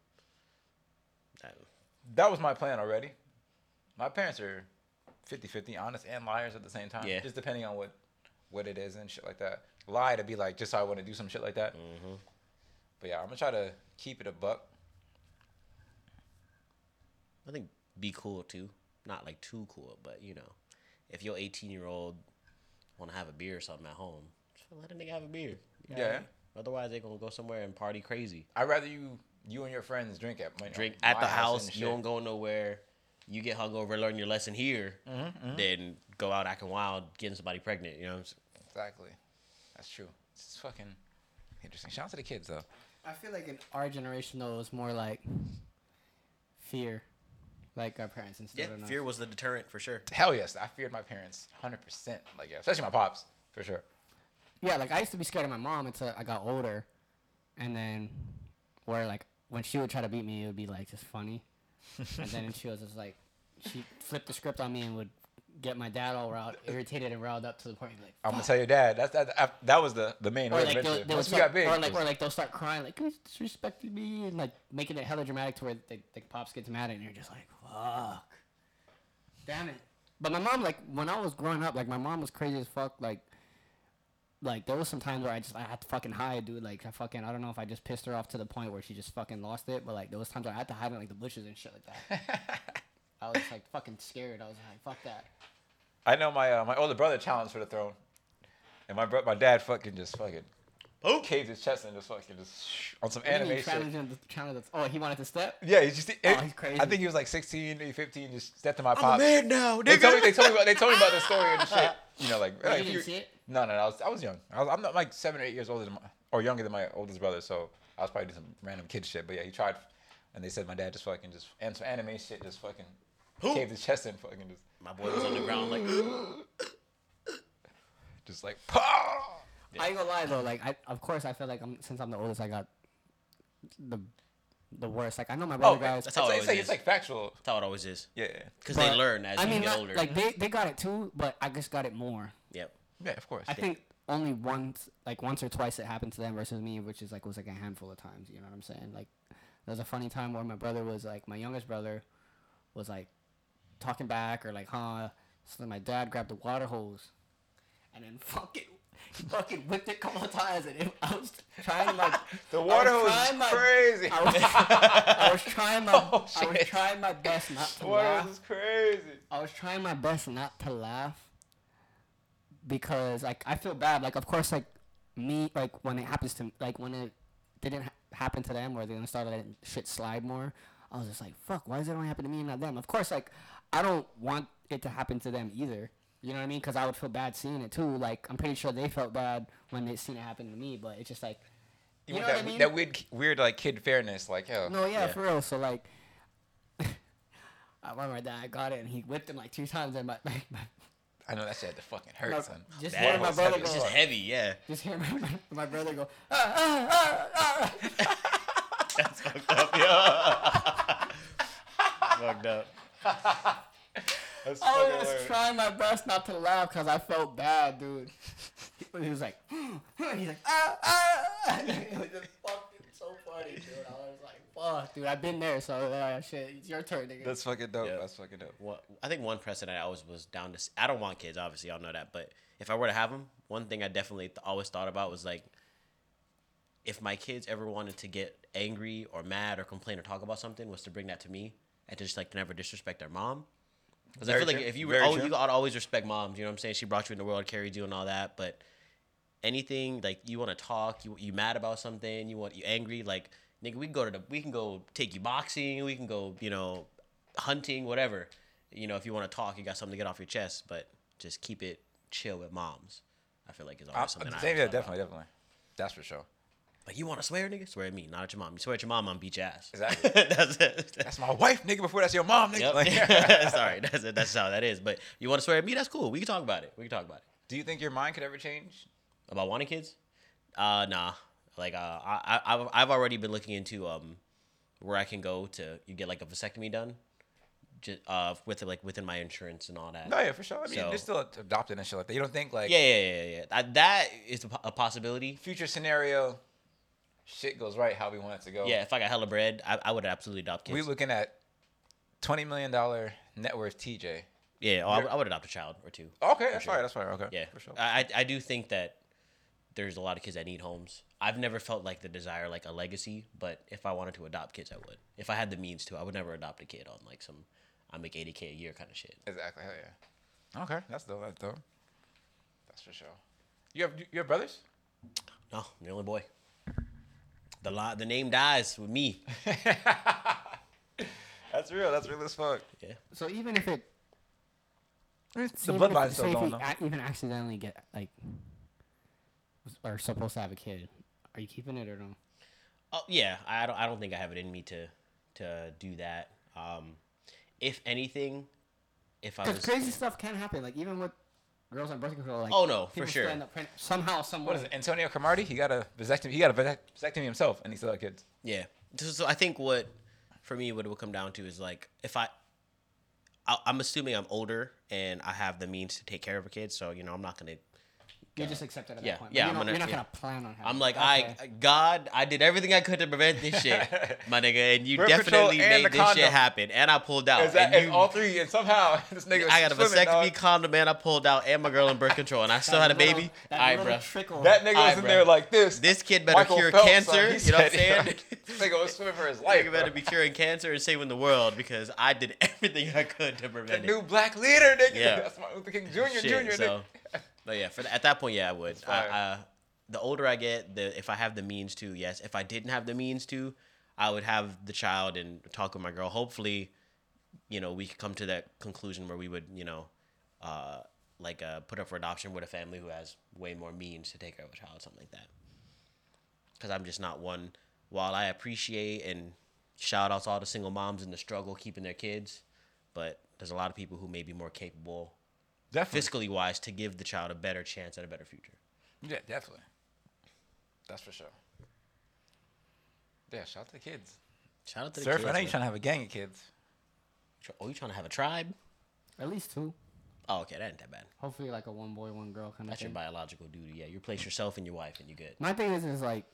That, that was my plan already. My parents are 50-50, honest and liars at the same time. Yeah. Just depending on what what it is and shit like that. Lie to be like, just so I want to do some shit like that. Mm-hmm. But yeah, I'm gonna try to keep it a buck. I think be cool too. Not like too cool, but you know, if your 18 year old want to have a beer or something at home, just let a nigga have a beer. You know what I Yeah. mean? Otherwise, they gonna go somewhere and party crazy. I'd rather you you and your friends drink at my Drink at the house. You don't go nowhere. You get hungover, and learn your lesson here, Mm-hmm, then go out acting wild, getting somebody pregnant. You know, what I'm saying? Exactly. That's true. It's fucking interesting. Shout out to the kids though. I feel like in our generation though, it was more like fear, like our parents instead yeah. of Fear was the deterrent for sure. Hell yes, I feared my parents, hundred percent. Like yeah, especially my pops for sure. Yeah, like I used to be scared of my mom until I got older, and then where like when she would try to beat me, it would be like just funny, and then she was just like she flipped the script on me and would get my dad all riled, irritated and riled up to the point he'd be like. I'm gonna tell your dad. That's that. I, that was the the main Or like, they'll, they'll start, got big, or like, or like they'll start crying, like "He's disrespecting me, and like making it hella dramatic to where the, the pops gets mad, and you're just like, fuck, damn it. But my mom, like, when I was growing up, like, my mom was crazy as fuck. Like, like there was some times where I just I had to fucking hide, dude. Like, I fucking I don't know if I just pissed her off to the point where she just fucking lost it, but like there was times where I had to hide in like the bushes and shit like that. [laughs] I was like fucking scared. I was like, fuck that. I know my uh, my older brother challenged for the throne, and my bro- my dad fucking just fucking Oh, caved his chest and just fucking just on some What do you mean anime shit. challenge him to- challenge the- Oh, he wanted to step. Yeah, he just. Oh, he's crazy. I think he was like 16, maybe 15, just stepped to my I'm a man now, They told me they told me about they told me about the story and the [laughs] shit. You know, like, Oh, like you didn't you- see it? No, no, no, I was I was young. I was, I'm not like seven or eight years older than my, or younger than my oldest brother, so I was probably doing some random kid shit. But yeah, he tried, and they said my dad just fucking just and some anime shit just fucking Who? caved his chest and fucking just My boy was on the ground like, [gasps] just like. Pah! I ain't gonna lie though, like I of course I feel like I'm since I'm the oldest I got the the worst. Like I know my Oh, brother guys that's it's, how it always it's, like, is. it's like factual. that's how it always is. Yeah, Because but- they learn as I you mean get not, older. like they, they got it too, but I just got it more. yep. Yeah, of course. I think only once like once or twice it happened to them versus me, which is like was like a handful of times, you know what I'm saying? Like there was a funny time where my brother was like my youngest brother was like talking back or like huh so then my dad grabbed the water hose and then [laughs] fucking he fucking whipped it a couple of times and it, I was trying like [laughs] the water was hose is my- crazy. I was, I was trying my [laughs] Oh, I was trying my best not to water laugh. hose is crazy. I was trying my best not to laugh because like I feel bad. Like of course like me like when it happens to like when it didn't ha- happen to them or they going to start letting shit slide more. I was just like fuck. Why does it only happen to me and not them? Of course like I don't want it to happen to them either. You know what I mean? Because I would feel bad seeing it too. Like I'm pretty sure they felt bad when they seen it happen to me. But it's just like You, You know that, what I mean? that weird, weird like kid fairness, like. No, yeah, Yeah. for real. So like, [laughs] I remember my dad got it and he whipped him like two times and my, [laughs] my, my I know that shit had to fucking hurt, No, son. just That hearing my brother heavy go, It's just heavy, yeah. just hearing my, my, my brother go, [laughs] ah, ah, ah, ah. That's fucked up, yeah. [laughs] fucked up. That's I was hilarious. trying my best not to laugh because I felt bad, dude. He, [gasps] he was like, he's like, ah, ah. [laughs] It was just fucking so funny, dude. I was like, fuck, dude. I've been there, so uh, shit, it's your turn, nigga. That's fucking dope. Yeah. That's fucking dope. One, I think one precedent I always was down to. I don't want kids, obviously, y'all know that. But if I were to have them, one thing I definitely th- always thought about was like, if my kids ever wanted to get angry or mad or complain or talk about something, was to bring that to me and to just like never disrespect their mom. Because I Very feel like true. if you Very always, you gotta always respect moms. You know what I'm saying? She brought you in the world, carried you, and all that. But anything like you want to talk, you you mad about something, you want you angry, like nigga, we can go to the we can go take you boxing, we can go you know hunting, whatever. You know, if you want to talk, you got something to get off your chest, but just keep it chill with moms. I feel like is always I'm, something. I same, yeah, thought about. definitely, definitely. That's for sure. Like you want to swear, nigga? Swear at me, not at your mom. You swear at your mom, I'm beat your ass. Exactly. [laughs] that's it. That's my wife, nigga. Before that's your mom, nigga. Yep. Like- [laughs] [laughs] Sorry, that's it. That's how that is. But you want to swear at me? That's cool. We can talk about it. We can talk about it. Do you think your mind could ever change? About wanting kids? Uh, nah. Like, uh, I, I, I've, I've already been looking into um, where I can go to you get like a vasectomy done, just uh, with like within my insurance and all that. No, yeah, for sure. I mean, So- they're still adopting and shit like that. You don't think like Yeah, yeah, yeah, yeah. That, that is a, possibility. future scenario, shit goes right how we want it to go. Yeah, if I got hella bread, I, I would absolutely adopt kids. we looking at twenty million dollar net worth TJ. yeah, oh, I, would- I would adopt a child or two. Okay, that's sure. fine. That's fine. Okay. Yeah, for sure. I, I I do think that there's a lot of kids that need homes. I've never felt like the desire like a legacy, but if I wanted to adopt kids, I would. If I had the means to, I would never adopt a kid on like some I make eighty k a year kind of shit. Exactly. Hell yeah. Okay, that's dope. That's dope. That's for sure. You have you have brothers? No, I'm the only boy. The lot, the name dies with me. [laughs] That's real. That's real as fuck. Yeah, So even if it, The even if- bloodline's say still if going we even accidentally get like, are supposed to have a kid, are you keeping it or no? Oh yeah, I don't. I don't think I have it in me to to do that. Um, if anything, if I Because was crazy stuff can happen. Like even with girls on birth control. Like Oh, no, for sure. still up somehow, some What is it? Antonio Cromartie? He got a vasectomy. He got a vasectomy himself, and he still had kids. Yeah. So, so I think what, for me, what it will come down to is like if I, I, I'm assuming I'm older and I have the means to take care of a kid, so you know I'm not gonna. You just accept it at Yeah, that point. yeah, You're I'm not, gonna- you're not yeah. gonna plan on having. I'm like Okay. I, God, I did everything I could to prevent this [laughs] shit, my nigga, and you Birth definitely and made the this shit happen, and I pulled out. Is that and and you, all three? And somehow [laughs] this nigga. I got a swimming, vasectomy dog. condom, and I pulled out, and my girl in birth control, and I still had a little- baby. that All right, bro. trickle. That nigga was Aight, in there like this. This kid better Michael cure Phelps, cancer. son. He you know what I'm saying? [laughs] This nigga was swimming for his life. Nigga better be curing cancer and saving the world because I did everything I could to prevent it. new black leader, nigga. Yeah. That's Martin Luther King Jr. Shit, Jr. but yeah, for th- at that point, yeah, I would. I. I, the older I get, the if I have the means to, yes. If I didn't have the means to, I would have the child and talk with my girl. Hopefully, you know, we could come to that conclusion where we would, you know, uh, like uh, put up for adoption with a family who has way more means to take care of a child, something like that. Because I'm just not one. While I appreciate and shout out to all the single moms in the struggle keeping their kids, but there's a lot of people who may be more capable Definitely. fiscally wise to give the child a better chance at a better future. Yeah, definitely. That's for sure. Yeah, shout out to the kids. Shout out to the Serff, kids. I know you're man. trying to have a gang of kids. Oh, you trying to have a tribe? At least two. Oh, okay, that ain't that bad. Hopefully, like a one boy, one girl kind of That's your biological duty. Yeah, you replace yourself and your wife, and you're good. My thing is, is like,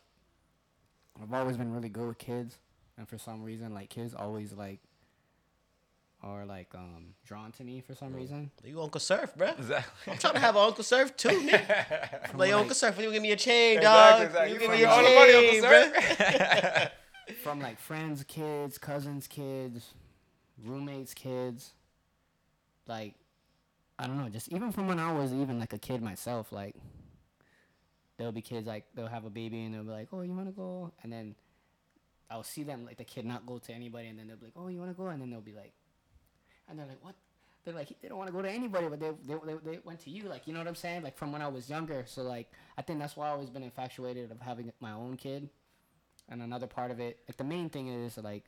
I've always been really good with kids, and for some reason, like kids always like are like um drawn to me for some reason. You Uncle Serff, bro. Exactly. I'm trying to have an Uncle Serff too, [laughs] nigga. Like, like- Uncle Serff, you give me a chain, Exactly, dog. exactly. You give me a all the money, chain, Uncle bro. Serff. [laughs] From like friends' kids, cousins' kids, roommates' kids, like I don't know, just even from when I was even like a kid myself, like there'll be kids like they'll have a baby and they'll be like, "Oh, you want to go?" And then I'll see them like the kid not go to anybody, and then they'll be like, "Oh, you want to go?" And then they'll be like, and they're like, "What?" They're like, they don't want to go to anybody, but they, they, they, they went to you, like you know what I'm saying? Like from when I was younger, so like I think that's why I've always been infatuated of having my own kid. And another part of it, like the main thing is like,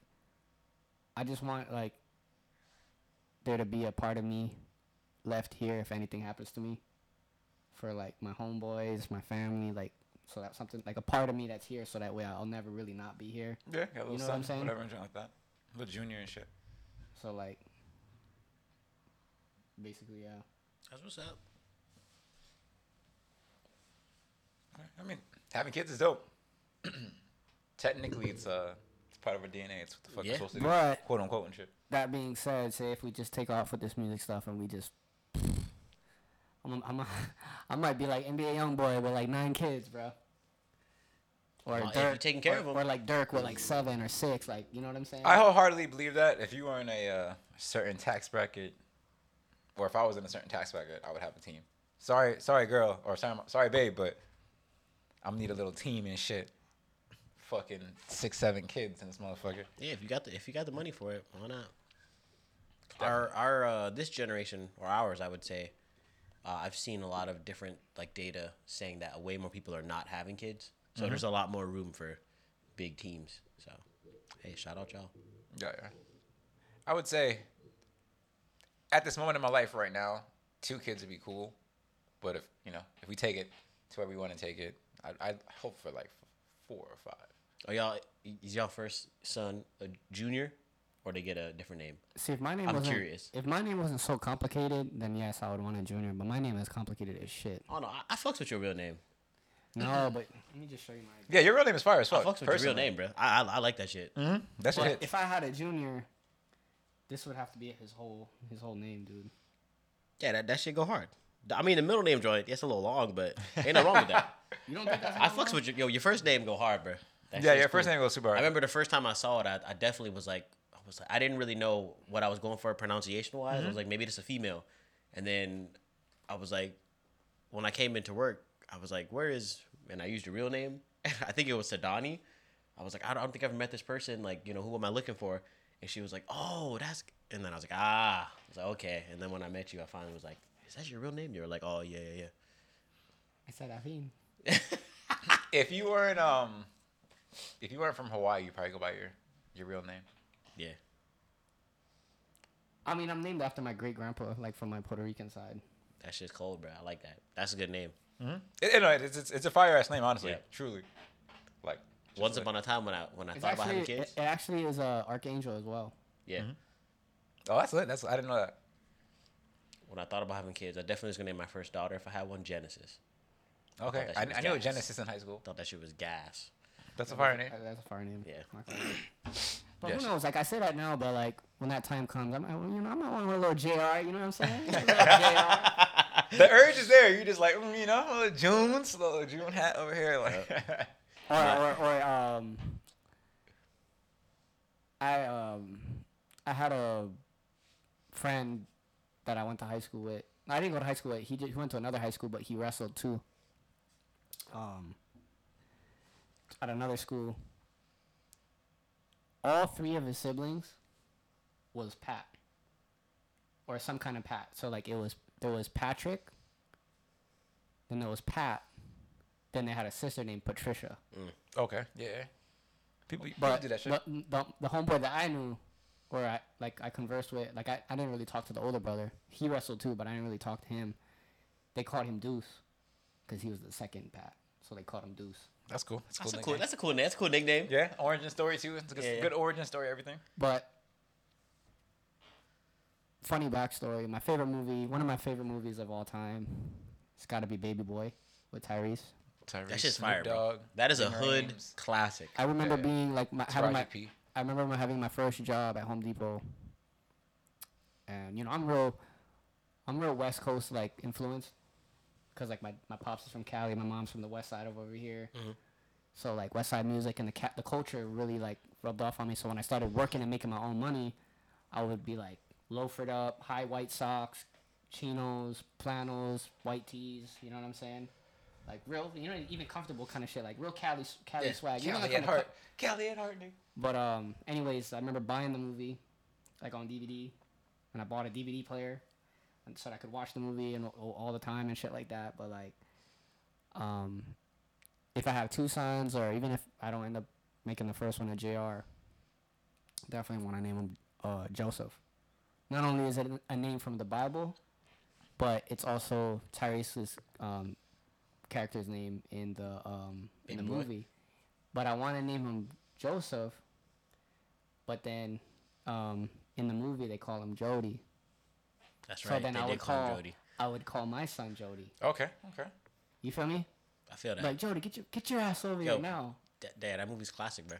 I just want like there to be a part of me left here if anything happens to me. For like my homeboys, my family, like so that's something like a part of me that's here, so that way I'll never really not be here. Yeah, got a little You know what I'm son, saying? whatever, and like that. Little junior and shit. So like, basically, yeah. That's what's up. I mean, having kids is dope. [clears throat] Technically, it's uh, it's part of our DNA. It's what the fuck Yeah. we're supposed to do, But quote unquote, and shit. that being said, say if we just take off with this music stuff and we just, [sniffs] I'm, a, I'm a, [laughs] I might be like NBA YoungBoy with like nine kids, bro. Or Well, Dirk, taking care or, them. or like Dirk with like seven or six, like you know what I'm saying? I wholeheartedly believe that if you were in a uh, certain tax bracket, or if I was in a certain tax bracket, I would have a team. Sorry, sorry, girl, or sorry, sorry, babe, but I'm gonna need a little team and shit. Fucking six, seven kids in this motherfucker. Yeah, if you got the if you got the money for it, why not? Our our uh, this generation or ours, I would say, uh, I've seen a lot of different like data saying that way more people are not having kids. So there's a lot more room for big teams. So hey, shout out y'all. Yeah, yeah. I would say at this moment in my life right now, two kids would be cool. But if you know, if we take it to where we want to take it, I I hope for like four or five. Are y'all is y'all first son a junior, or they get a different name? See, if my name I'm wasn't curious. if my name wasn't so complicated, then yes, I would want a junior. But my name is complicated as shit. Oh no, I, I fucks with your real name. No, but let me just show you my. Yeah, your real name is fire as fuck. I fucks with your real name, bro. I I, I like that shit. Mm-hmm. That shit But hit. if I had a junior, this would have to be his whole his whole name, dude. Yeah, that, that shit go hard. I mean, the middle name joint, it's a little long, but ain't no wrong with that. [laughs] You don't think that's? I fucks with your yo. Your first name go hard, bro. That yeah, shit's your first cool. name goes super hard. I remember the first time I saw it, I, I definitely was like, I was like, I didn't really know what I was going for pronunciation wise. I was mm-hmm. like, maybe it's a female, and then I was like, when I came into work, I was like, where is? And I used your real name. [laughs] I think it was Sadani. I was like, I don't, I don't think I've met this person. Like, you know, who am I looking for? And she was like, oh, that's. And then I was like, ah. I was like, okay. And then when I met you, I finally was like, is that your real name? You were like, oh yeah, yeah, yeah." I said Afin. yeah. [laughs] if you weren't um, if you weren't from Hawaii, you probably go by your your real name. yeah. I mean, I'm named after my great grandpa, like from my Puerto Rican side. That shit's cold, bro. I like that. That's a good name. It, it- no, it's, it's it's a fire ass name, honestly. Yeah. Truly, like just Once like- upon a time when I when I It's thought about actually having kids, it actually is a archangel as well. yeah. Oh, that's lit. That's I didn't know that. When I thought about having kids, I definitely was gonna name my first daughter if I had one Genesis. Okay, that I, shit was I knew a gas. Genesis in high school. Thought that shit was gas. That's a fire name. Uh, That's a fire name. Yeah. My fire name. [coughs] But Yes. who knows? Like I say that now, but like when that time comes, I'm you know I'm might want a little Jr. You know what I'm saying? A little JR. The urge is there. You're just like, mm, you know, a little June's, little June hat over here. Like, [laughs] or, or or um, I um, I had a friend that I went to high school with. I didn't go to high school with. He did, he went to another high school, but he wrestled too. Um, at another school. All three of his siblings was Pat, or some kind of Pat. So like it was there was Patrick. Then there was Pat. Then they had a sister named Patricia. Mm. okay, yeah. People, people But do that shit. But the, the homeboy that I knew, or I like I conversed with, like I, I didn't really talk to the older brother. He wrestled too, but I didn't really talk to him. They called him Deuce, because he was the second Pat, so they called him Deuce. that's cool. That's, That's a cool. cool. nickname. That's a cool name. That's a cool nickname. yeah, origin story too. It's a good, Yeah, yeah. good origin story. Everything. But funny backstory. My favorite movie, one of my favorite movies of all time, it's got to be Baby Boy with Tyrese. Tyrese, That shit's Snoop fire, bro. Dogg, That is a hood Rhames, classic. I remember Yeah. being like my, having my Taraji P. I remember having my first job at Home Depot, and you know I'm real, I'm real West Coast like influenced, cause like my, my pops is from Cali, my mom's from the West Side of over here, mm-hmm. so like West Side music and the ca- the culture really like rubbed off on me. So when I started working and making my own money, I would be like loafered up, high white socks, chinos, flannels, white tees. You know what I'm saying? Like real, you know, even comfortable kind of shit, like real Cali Cali Yeah, swag. You know, Cali like at heart. Cali at heart, nigga. but um, anyways, I remember buying the movie, like on DVD, and I bought a DVD player, and so I could watch the movie and all, all the time and shit like that. But like, um, if I have two sons, or even if I don't end up making the first one a Jr., definitely want to name him uh, Joseph. Not only is it a name from the Bible, but it's also Tyrese's um, character's name in the um, in the Baby boy? movie. But I want to name him Joseph. But then um, in the movie they call him Jody. That's So right. then they I did would call him call Jody. I would call my son Jody. Okay, okay. You feel me? I feel that. Like Jody, get your get your ass over Yo. here now. D- Dad, that movie's classic, bro.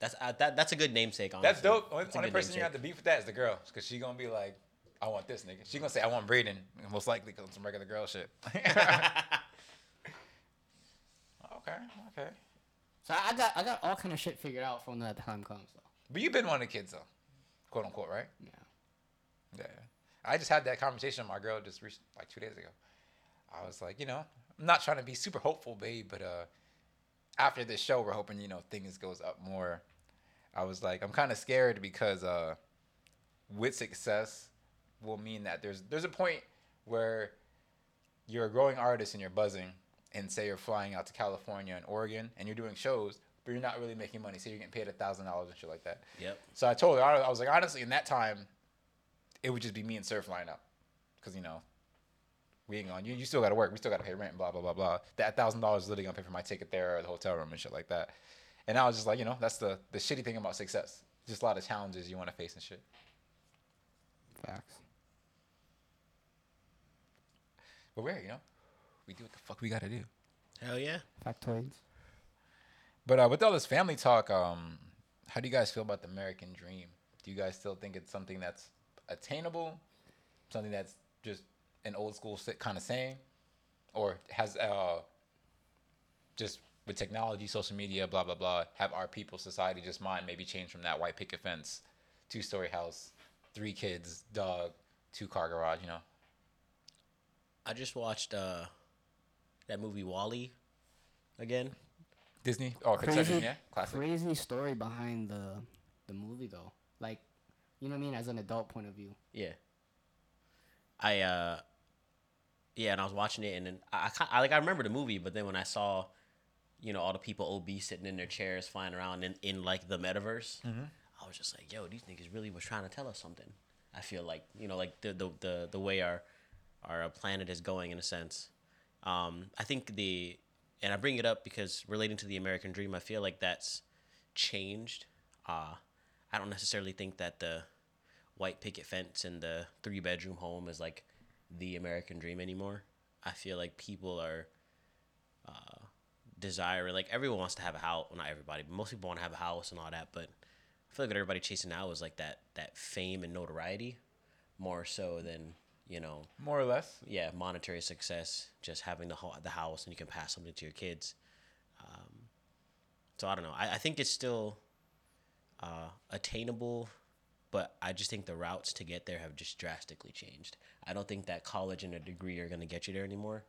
That's uh, that. That's a good namesake. Honestly. That's dope. Only, That's only good person you namesake. have to beef with that is the girl, because she gonna be like, "I want this nigga." She gonna say, "I want Braden," most likely because some regular girl shit. [laughs] [laughs] okay, okay. So I got I got all kind of shit figured out from that time comes though. But you've been one of the kids though, quote unquote, right? Yeah. Yeah. I just had that conversation with my girl just rec- like two days ago. I was like, you know, I'm not trying to be super hopeful, babe, but uh, after this show, we're hoping you know things goes up more. I was like, I'm kind of scared because uh, with success will mean that there's there's a point where you're a growing artist and you're buzzing, and say you're flying out to California and Oregon and you're doing shows, but you're not really making money. Say you're getting paid a thousand dollars and shit like that. Yep. So I told her, I was like, honestly, in that time, it would just be me and Serff flying out, because you know, we ain't going. You, you still got to work. We still got to pay rent. Blah blah blah blah. That thousand dollars is literally gonna pay for my ticket there, or the hotel room, and shit like that. And I was just like, you know, that's the the shitty thing about success. Just a lot of challenges you want to face and shit. Facts. But we're, you know, we do what the fuck we gotta do. Hell yeah. Factoids. But uh, with all this family talk, um, how do you guys feel about the American dream? Do you guys still think it's something that's attainable, something that's just an old school kind of saying, or has uh, just with technology, social media, blah blah blah, have our people, society, just mind maybe change from that white picket fence, two story house, three kids, dog, two car garage, you know? I just watched uh that movie WALL-E again. Disney Oh, Crazy, Disney, yeah, classic. crazy story behind the the movie though. Like, you know what I mean? As an adult point of view. Yeah. I uh yeah, and I was watching it and then I, I, I like I remember the movie, but then when I saw you know all the people obese sitting in their chairs flying around in, in like the metaverse, I was just like, yo, these niggas really was trying to tell us something. I feel like, you know, like the the the, the way our our uh, planet is going in a sense. Um, I think the and I bring it up because relating to the American dream, I feel like that's changed. Uh, I don't necessarily think that the white picket fence and the three bedroom home is like the American dream anymore. I feel like people are uh, desiring like everyone wants to have a house. Well, not everybody, but most people want to have a house and all that. But I feel like what everybody chasing now is like that that fame and notoriety more so than you know More or less. yeah, monetary success, just having the ho- the house and you can pass something to your kids. Um, so I don't know. I, I think it's still uh, attainable, but I just think the routes to get there have just drastically changed. I don't think that college and a degree are going to get you there anymore,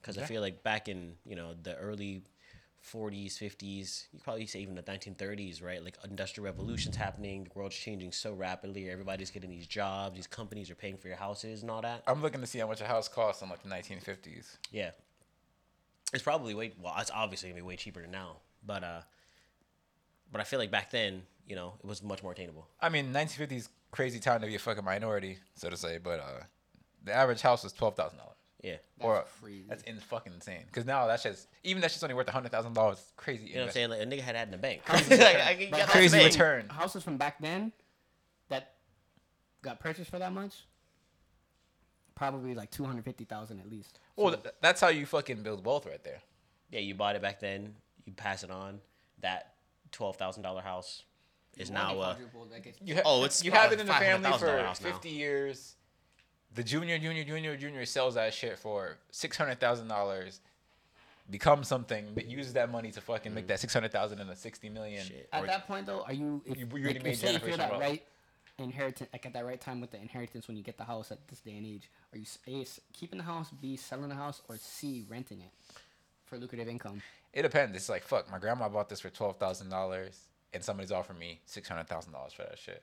because I feel like back in you know the early 40s, 50s, you probably say even the 1930s, right? Like industrial revolutions happening, the world's changing so rapidly. Everybody's getting these jobs, these companies are paying for your houses and all that. I'm looking to see how much a house costs in like the 1950s. Yeah. It's probably way well, it's obviously gonna be way cheaper than now. But uh but I feel like back then, you know, it was much more attainable. I mean, 1950s crazy time to be a fucking minority, so to say. But uh, the average house was twelve thousand dollars. Yeah. That's Or crazy. that's in fucking insane. Because now that's just even that's just only worth hundred thousand dollars. Crazy. You know what I'm saying? Like a nigga had that in the bank. Crazy [laughs] like, I can get Crazy that in the bank. return. Houses from back then that got purchased for that much, probably like two hundred fifty thousand at least. Well, th- that's how you fucking build wealth right there. Yeah, you bought it back then, you pass it on. That twelve thousand dollar house is now uh You ha- Oh, it's you have it in the family for house now. 50 years. The junior, junior, junior, junior sells that shit for six hundred thousand dollars. Becomes something, but uses that money to fucking make mm. that six hundred thousand into sixty million. Shit. At Or- that point though, are you if, You- you already like, made if, say if you're that wealth. right inheritance like at that right time with the inheritance when you get the house at this day and age, are you s- A s- keeping the house, B selling the house, or C renting it for lucrative income? It depends. It's like fuck. My grandma bought this for twelve thousand dollars, and somebody's offering me six hundred thousand dollars for that shit.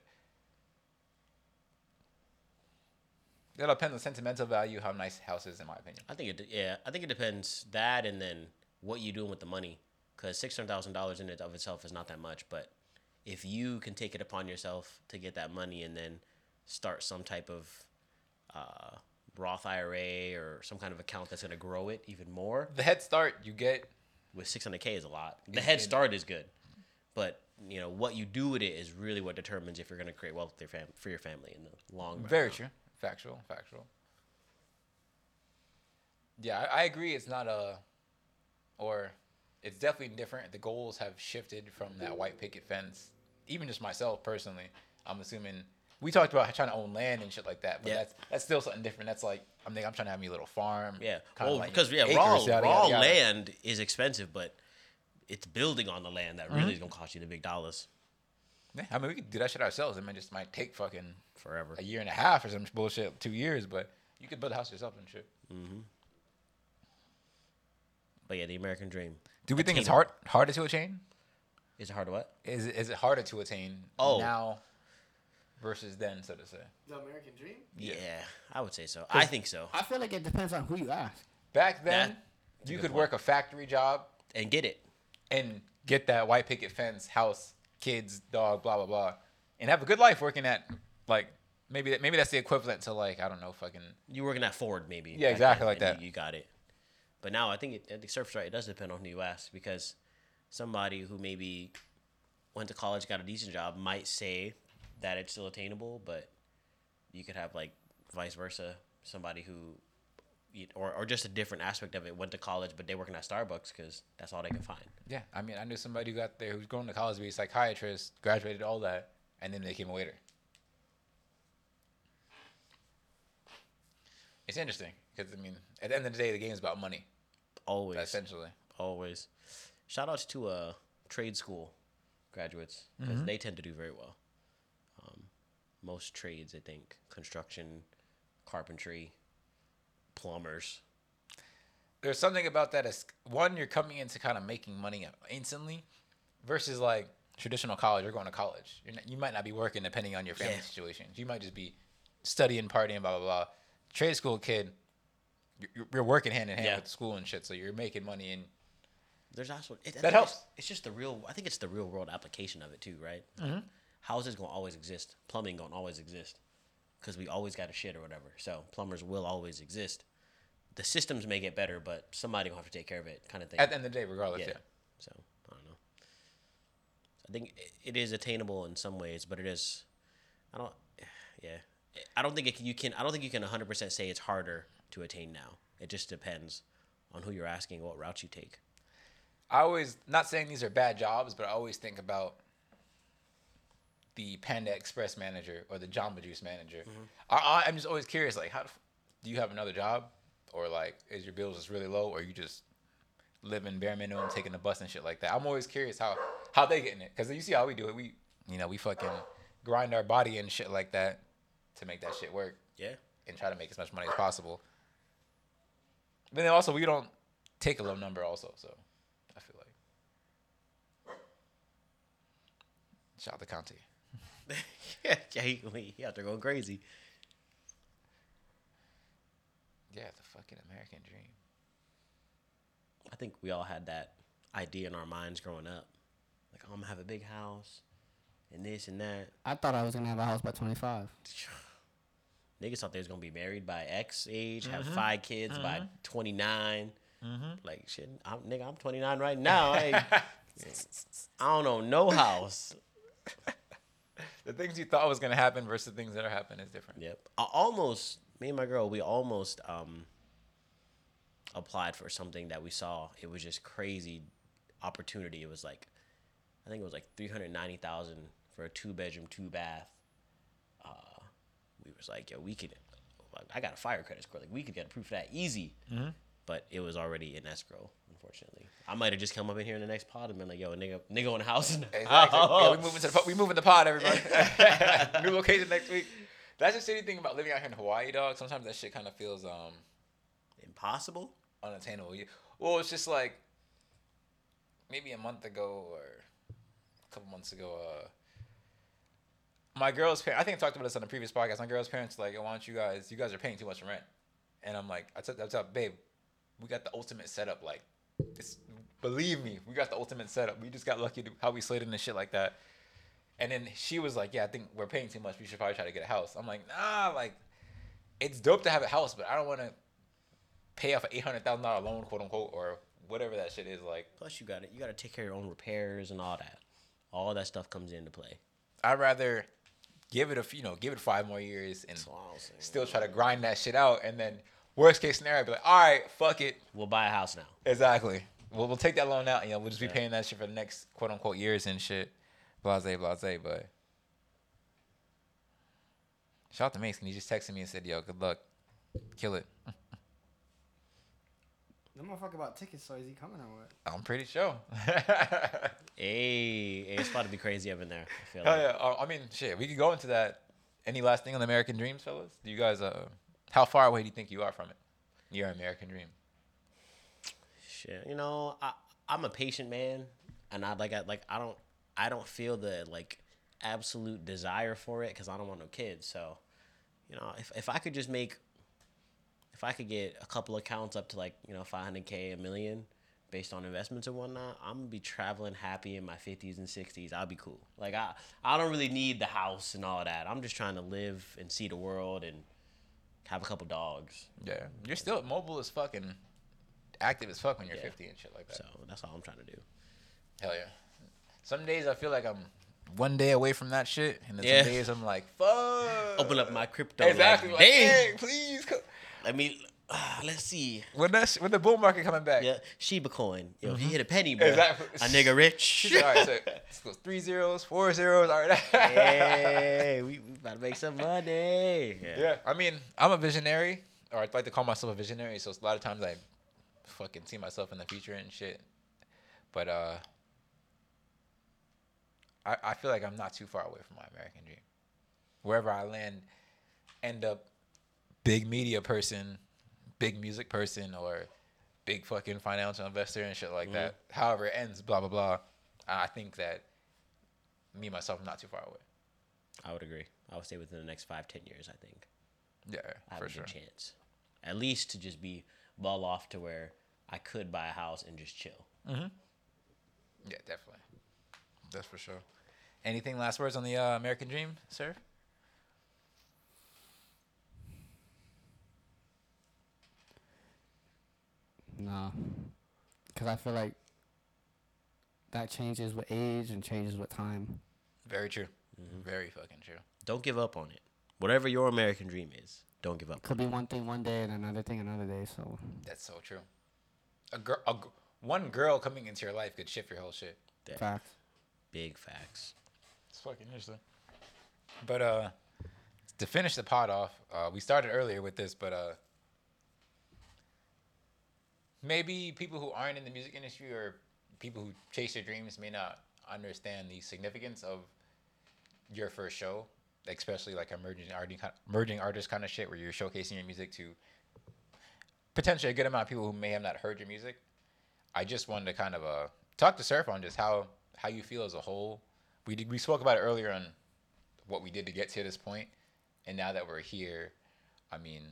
It'll depend on sentimental value, how nice the house is, in my opinion. I think it yeah, I think it depends that and then what you doing with the money. Cause six hundred thousand dollars in it of itself is not that much, but if you can take it upon yourself to get that money and then start some type of uh, Roth IRA or some kind of account that's gonna grow it even more, The head start you get, with six hundred K is a lot. The head start is good, but you know what you do with it is really what determines if you're gonna create wealth for your, fam- for your family in the long run. very true, factual, factual. Yeah, I, I agree. It's not a, or it's definitely different. The goals have shifted from that white picket fence. Even just myself personally, I'm assuming we talked about trying to own land and shit like that, but Yeah. that's that's still something different. That's like I'm thinking I'm trying to have me a little farm. Yeah, well, like because yeah, raw yada, raw yada, yada. land is expensive, but it's building on the land that Mm-hmm. really is gonna cost you the big dollars Yeah, I mean we could do that shit ourselves. I mean, it just might take fucking forever. a year and a half or some bullshit, two years, but you could build a house yourself and shit. Mm-hmm. But yeah, the American dream. Do we think it's Attainable. hard harder to attain? Is it hard to what? Is it, is it harder to attain Oh. now versus then, so to say? The American dream. Yeah, I would say so. I think so. I feel like it depends on who you ask. Back then, That- you could point. work a factory job and get it. and get that white picket fence, house, kids, dog, blah blah blah, and have a good life working at like maybe that maybe that's the equivalent to like I don't know fucking You working at Ford maybe. Yeah, exactly like that. You, you got it. But now I think it, I think Serff's right. It does depend on who you ask because somebody who maybe went to college, got a decent job, might say that it's still attainable, but you could have like vice versa, somebody who, or or just a different aspect of it, went to college but they working at Starbucks because that's all they can find. yeah. I mean I knew somebody who got there who's going to college to be a psychiatrist, graduated all that, and then they became a waiter. It's interesting because I mean at the end of the day the game is about money Always, essentially. always. Shout outs to uh trade school graduates because they tend to do very well. Um, most trades, I think, construction, carpentry, plumbers. there's something about that as one you're coming into kind of making money instantly versus like traditional college you're going to college you're not, you might not be working depending on your family Yeah. situations you might just be studying partying blah blah blah trade school kid you're, you're working hand in hand Yeah. with school and shit so you're making money and There's also it, That helps. It's, it's just the real. I think it's the real world application of it too, right? Mm-hmm. Houses gonna always exist. Plumbing gonna always exist, because we always got a shit or whatever. So plumbers will always exist. The systems may get better, but somebody gonna have to take care of it, kind of thing. at the end of the day regardless yeah. yeah, So I don't know. I think it is attainable in some ways, but it is. I don't. Yeah, I don't think it can, you can. I don't think you can 100 percent say it's harder to attain now. It just depends on who you're asking, what route you take. i always not saying these are bad jobs but i always think about the panda express manager or the jamba juice manager. Mm-hmm. I, I, i'm just always curious like how do you have another job? Or like is your bills just really low or you just living bare minimum taking the bus and shit like that? I'm always curious how how they getting it. Because you see how we do it. We you know we fucking grind our body and shit like that to make that shit work. Yeah. and try to make as much money as possible. But then also we don't take a low number also so i feel like. Shout out to conte yeah, [laughs] yeah, he, he out there going crazy. yeah the fucking american dream I think we all had that idea in our minds growing up. Like, oh, I'm gonna have a big house and this and that. I thought I was gonna have a house by 25. [sighs] Niggas thought they was gonna be married by X age, have Mm-hmm. five kids by 29. Like shit, I'm, nigga, I'm 29 right now. [laughs] Hey, I don't know no house. [laughs] the things you thought was gonna happen versus the things that are happening is different. Yep. I almost me and my girl, we almost um applied for something that we saw. It was just crazy opportunity. It was like I think it was like three hundred ninety thousand for a two bedroom, two bath. Uh, we was like, yo, we could. I got a fire credit score. Like we could get approved for that easy. But it was already in escrow. Unfortunately, I might have just come up in here in the next pod and been like, "Yo, nigga, nigga on the house." [laughs] now." Exactly. yeah, we moving to the po- we moving the pod, everybody. [laughs] New location next week. That's the shitty thing about living out here in Hawaii, dog. Sometimes that shit kind of feels um Impossible. unattainable. Well, it's just like maybe a month ago or a couple months ago. Uh, my girl's parents. I think I talked about this on the previous podcast. My girl's parents like, "I want you guys. You guys are paying too much rent," and I'm like, "I told, I told babe, we got the ultimate setup. Like, it's, believe me, we got the ultimate setup. We just got lucky to how we slid in and shit like that." And then she was like, "Yeah, I think we're paying too much. We should probably try to get a house." I'm like, "Nah, like, it's dope to have a house, but I don't want to." pay off an eight hundred thousand dollar loan, quote unquote, or whatever that shit is. Like, Plus, you got to You got to take care of your own repairs and all that. All that stuff comes into play. I'd rather give it a you know give it five more years and That's all I'm saying. still try to grind that shit out, and then worst case scenario, I'd be like, all right, fuck it, We'll buy a house now. exactly. We'll we'll take that loan out, and you know, we'll just be Yeah. paying that shit for the next quote unquote years and shit. Blase, blase, but. Shout out to Mason. He just texted me and said, "Yo, good luck, kill it." The motherfucker about tickets, so is he coming or what? I'm pretty sure. [laughs] Hey, hey, it's about to be crazy up in there. I feel Hell like. yeah. Uh, I mean, shit, we could go into that. Any last thing on the American Dreams, fellas? Do you guys, uh, how far away do you think you are from it? Your American Dream. Shit, you know, I I'm a patient man, and I like I like I don't I don't feel the like absolute desire for it because I don't want no kids. So, you know, if if I could just make if I could get a couple accounts up to like you know 500k, a million, based on investments and whatnot, I'm gonna be traveling happy in my 50s and 60s. I'll be cool. Like I, I don't really need the house and all that. I'm just trying to live and see the world and have a couple dogs. Yeah, you're still mobile as fucking active as fuck when you're Yeah. 50 and shit like that. So that's all I'm trying to do. Hell yeah. Some days I feel like I'm one day away from that shit, and then Yeah. some days I'm like, fuck. [laughs] Open up my crypto. Exactly. Like, Like, hey, please. Come. Let me. Uh, [sighs] let's see. When that's when the bull market coming back. Yeah, Shiba coin. Yo, if you hit a penny, bro, Exactly. a [laughs] nigga rich. All right, [laughs] so three zeros, four zeros. All right. [laughs] hey, we, we about to make some money. Yeah, I mean, I'm a visionary, or I'd like to call myself a visionary. So a lot of times I fucking see myself in the future and shit. But uh, I I feel like I'm not too far away from my American dream. Wherever I land, end up big media person, big music person, or big fucking financial investor and shit like that. However it ends, blah blah blah. I think that me myself I'm not too far away. I would agree. I would say within the next five, ten years, I think Yeah, I have for a sure. chance. At least to just be well off to where I could buy a house and just chill. Yeah, definitely. That's for sure. Anything last words on the uh, American Dream, sir? No, because I feel like that changes with age and changes with time. Very true. Very fucking true. Don't give up on it. Whatever your American dream is, don't give up. Could be one thing one day and another thing another day. So That's so true. A girl, a, g- one girl coming into your life could shift your whole shit. That facts. big facts. It's fucking interesting. But uh, to finish the pod off, uh, we started earlier with this, but uh, maybe people who aren't in the music industry or people who chase their dreams may not understand the significance of your first show, especially like emerging artist, emerging artist kind of shit, where you're showcasing your music to potentially a good amount of people who may have not heard your music. I just wanted to kind of uh, talk to Serff on just how how you feel as a whole. We did, we spoke about it earlier on what we did to get to this point, and now that we're here, I mean,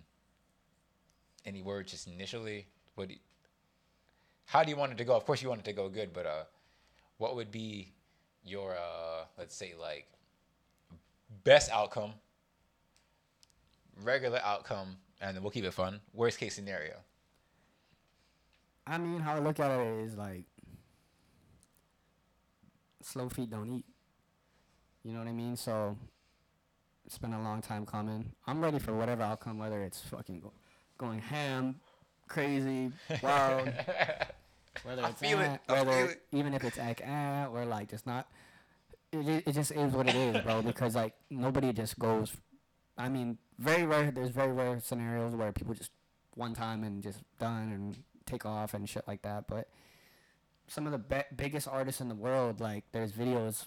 any words just initially? What? Do you, how do you want it to go? Of course, you want it to go good, but uh, what would be your uh, let's say like best outcome, regular outcome, and then we'll keep it fun. Worst case scenario. I mean, how I look at it is like slow feet don't eat. You know what I mean? So it's been a long time coming. I'm ready for whatever outcome, whether it's fucking go, going ham, crazy, [laughs] wild, whether I it's feel it. eh, I whether feel it. even if it's like ah, or like just not. It, it just is what it is, bro. Because like nobody just goes. I mean, very rare. There's very rare scenarios where people just one time and just done and take off and shit like that. But some of the be- biggest artists in the world, like there's videos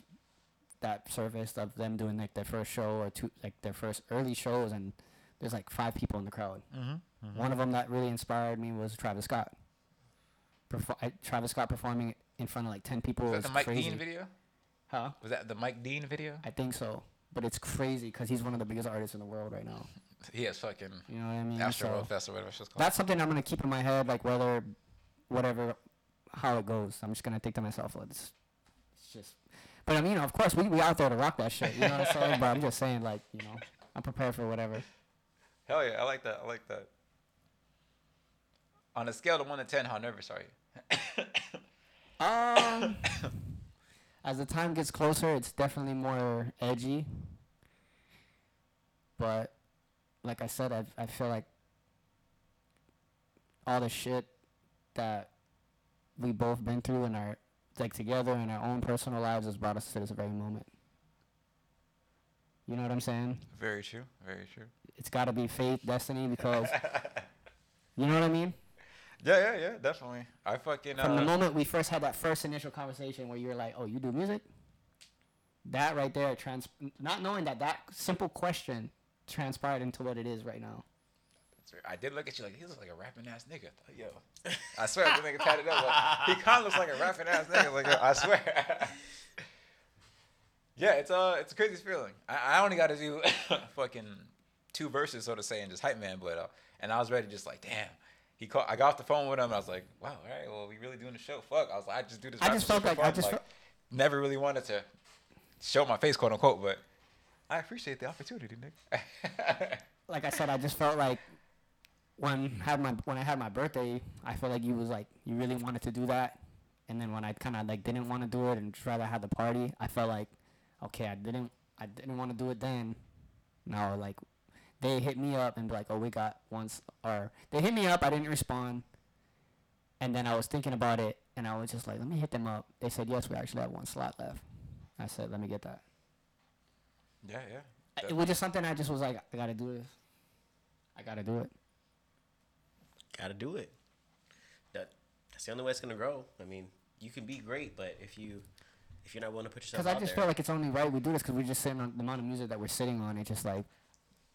that surfaced of them doing like their first show or two, like their first early shows, and there's like five people in the crowd. Mm-hmm. One of them that really inspired me was Travis Scott. Perfor- I, Travis Scott performing in front of like ten people Was was that the Mike crazy. Dean video? Huh? Was that the Mike Dean video? I think so, but it's crazy because he's one of the biggest artists in the world right now. He has fucking You know what I mean? Astro So- Fest or whatever it's called. that's something I'm gonna keep in my head, like whether, whatever, how it goes. I'm just gonna think to myself, it's, it's just. But I mean, of course, we we out there to rock that shit. You know what I'm saying? [laughs] But I'm just saying, like, you know, I'm prepared for whatever. Hell yeah, I like that. I like that. On a scale of one to ten, how nervous are you? [coughs] Um, [coughs] as the time gets closer, it's definitely more edgy. But, like I said, I I feel like all the shit that we both been through in our like together in our own personal lives has brought us to this very moment. You know what I'm saying? Very true. Very true. It's got to be fate, destiny, because [laughs] you know what I mean. Yeah, yeah, yeah, definitely. I fucking From the uh, moment we first had that first initial conversation where you were like, "Oh, you do music," that right there, trans- not knowing that that simple question transpired into what it is right now. I did look at you like he looks like a rapping ass nigga. Like, Yo, I swear the nigga tatted up. Like, he kind of looks like a rapping ass nigga. Like I swear. [laughs] yeah, it's uh, it's a crazy feeling. I, I only got to do [laughs] fucking two verses, so to say, and just hype man but out. And I was ready, just like, damn. He called. I got off the phone with him. And I was like, wow, all right, well, we really doing the show. Fuck. I was like, I just do this. I just felt like- I fun. just felt- never really wanted to show my face, quote unquote, but I appreciate the opportunity, Nick. [laughs] like I said, I just felt like when had my when I had my birthday, I felt like you was like you really wanted to do that, and then when I kind of like didn't want to do it and just rather had the party, I felt like okay, I didn't I didn't want to do it then. Now like they hit me up and be like, oh, we got once or they hit me up, I didn't respond, and then I was thinking about it, and I was just like, let me hit them up. They said yes, we actually have one slot left. I said, let me get that. yeah, yeah. It was just something I just was like, I gotta do this. I gotta do it. Gotta do it. That that's the only way it's gonna grow. I mean, you can be great, but if you if you're not willing to put yourself Because I just there, feel like it's only right we do this because we're just sitting on the amount of music that we're sitting on. It's just like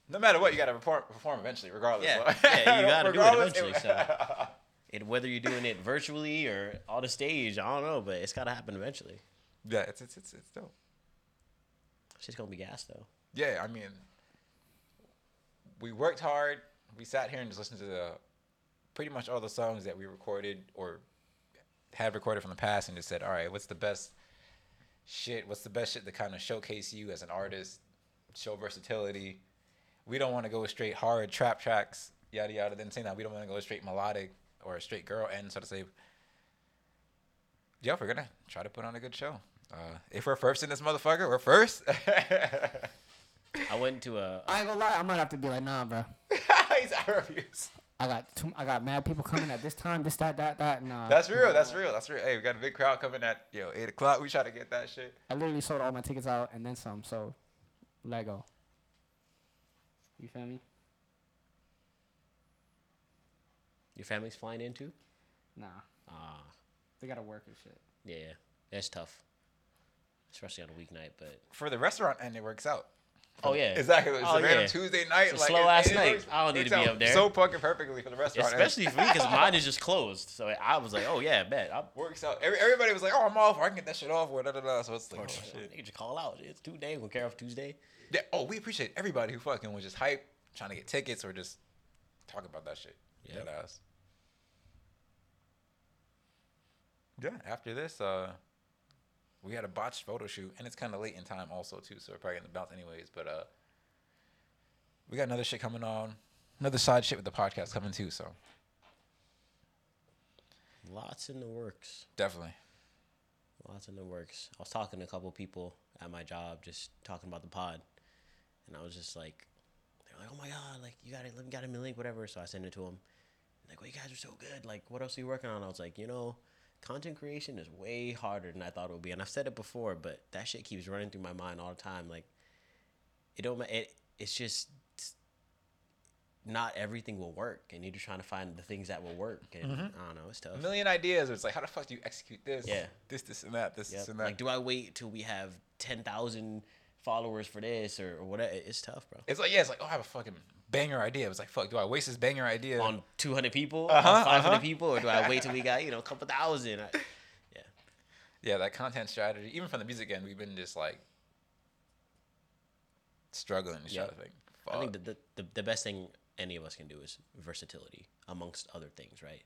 No matter what, you gotta perform, perform eventually, regardless. Yeah, So- yeah, you gotta do it eventually, so. [laughs] it, whether you're doing it virtually or on the stage, I don't know, but it's gotta happen eventually. yeah, it's it's it's, it's dope. Shit's gonna be gas though. Yeah, I mean, we worked hard. We sat here and just listened to the pretty much all the songs that we recorded or had recorded from the past, and just said, all right, what's the best shit? What's the best shit to kind of showcase you as an artist, show versatility? We don't want to go straight hard trap tracks, yada yada. Then saying that we don't want to go straight melodic or a straight girl end, so to say. Yeah, we're gonna try to put on a good show. Uh, if we're first in this motherfucker, we're first. [laughs] I went to a I ain't gonna lie, I might have to be like, nah, bro. [laughs] He's out of reviews. I got too, I got mad people coming at this time, this that that that. Nah, That's real. That's real. That's real. Hey, we got a big crowd coming at yo eight o'clock. We try to get that shit. I literally sold all my tickets out and then some. So, let go. You feel me? your family's flying into. Nah, Ah, they gotta work and shit. yeah, that's tough, especially on a weeknight. But For the restaurant end, it works out. Oh yeah, Exactly. It's Oh, a random yeah. Tuesday night. It's like slow ass night. I don't need to be up there. So fucking perfectly for the restaurant. especially for me because [laughs] mine is just closed. So I was like, oh yeah, bet. I'm, works out. Every, everybody was like, "Oh, I'm off. I can get that shit off." Or da da da. So it's like, oh, shit. shit. They just call out. It's Tuesday. We'll care off Tuesday. Yeah. Oh, we appreciate everybody who fucking was just hype, trying to get tickets or just talk about that shit. Yeah. Yeah. After this, uh, we had a botched photo shoot, and it's kind of late in time also too, so we're probably gonna bounce anyways. But uh, we got another shit coming on, another side shit with the podcast coming too. So Lots in the works. definitely. Lots in the works. I was talking to a couple people at my job, just talking about the pod, and I was just like, they were like, "Oh my god, like you got it, got him a link, whatever." So I sent it to them. Like, well, you guys are so good. Like, what else are you working on? I was like, you know, content creation is way harder than I thought it would be, and I've said it before, but that shit keeps running through my mind all the time. Like, it don't. It it's just not everything will work, and you're just trying to find the things that will work. And mm-hmm. I don't know, it's tough. A million ideas. It's like, how the fuck do you execute this? Yeah. This, this, and that. This, Yep. this, and that. Like, do I wait till we have ten thousand followers for this or, or whatever? It's tough, bro. It's like yeah, it's like oh, I have a fucking banger idea. It was like fuck, do I waste this banger idea? On two hundred people, Uh-huh, on five hundred uh-huh. people, or do I wait till we got you know a couple thousand? I, yeah, yeah, that content strategy. Even from the music end, we've been just like struggling to try Yep. to think. I think the, the the best thing any of us can do is versatility amongst other things, right?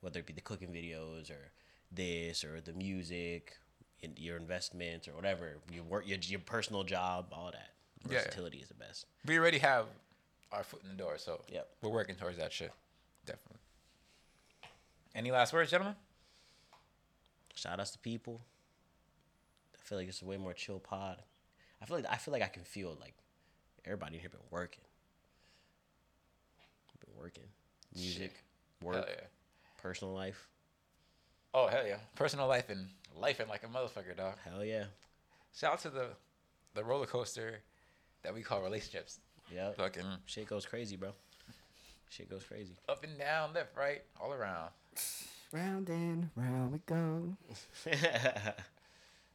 Whether it be the cooking videos or this or the music, in your investments or whatever, your work, your your personal job, all that. Yeah, yeah. Versatility is the best. we already have our foot in the door, so Yep. we're working towards that shit. Definitely. Any last words, gentlemen? Shout outs to people. I feel like it's a way more chill pod. I feel like I feel like I can feel like everybody in here been working. Been working. Music, work, Hell yeah. personal life. Oh hell yeah. Personal life and life and like a motherfucker, dog. Hell yeah. Shout out to the the roller coaster that we call relationships. Yep. Fucking Shit goes crazy, bro. Shit goes crazy. up and down, left, right, all around. Round and round we go. [laughs]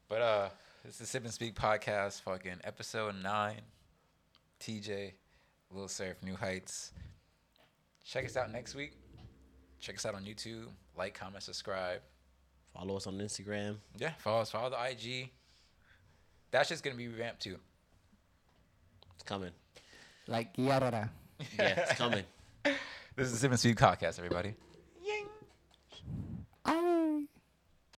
But uh, this is Sip and Speak podcast, fucking episode nine. TJ, Lil Serff, New Heights. Check us out next week. Check us out on YouTube. Like, comment, subscribe. Follow us on Instagram. Yeah, follow us. Follow the IG. That's just gonna be revamped too. It's coming. Like Yarara. Yeah, it's coming. [laughs] This is the Sip n Speak podcast, everybody.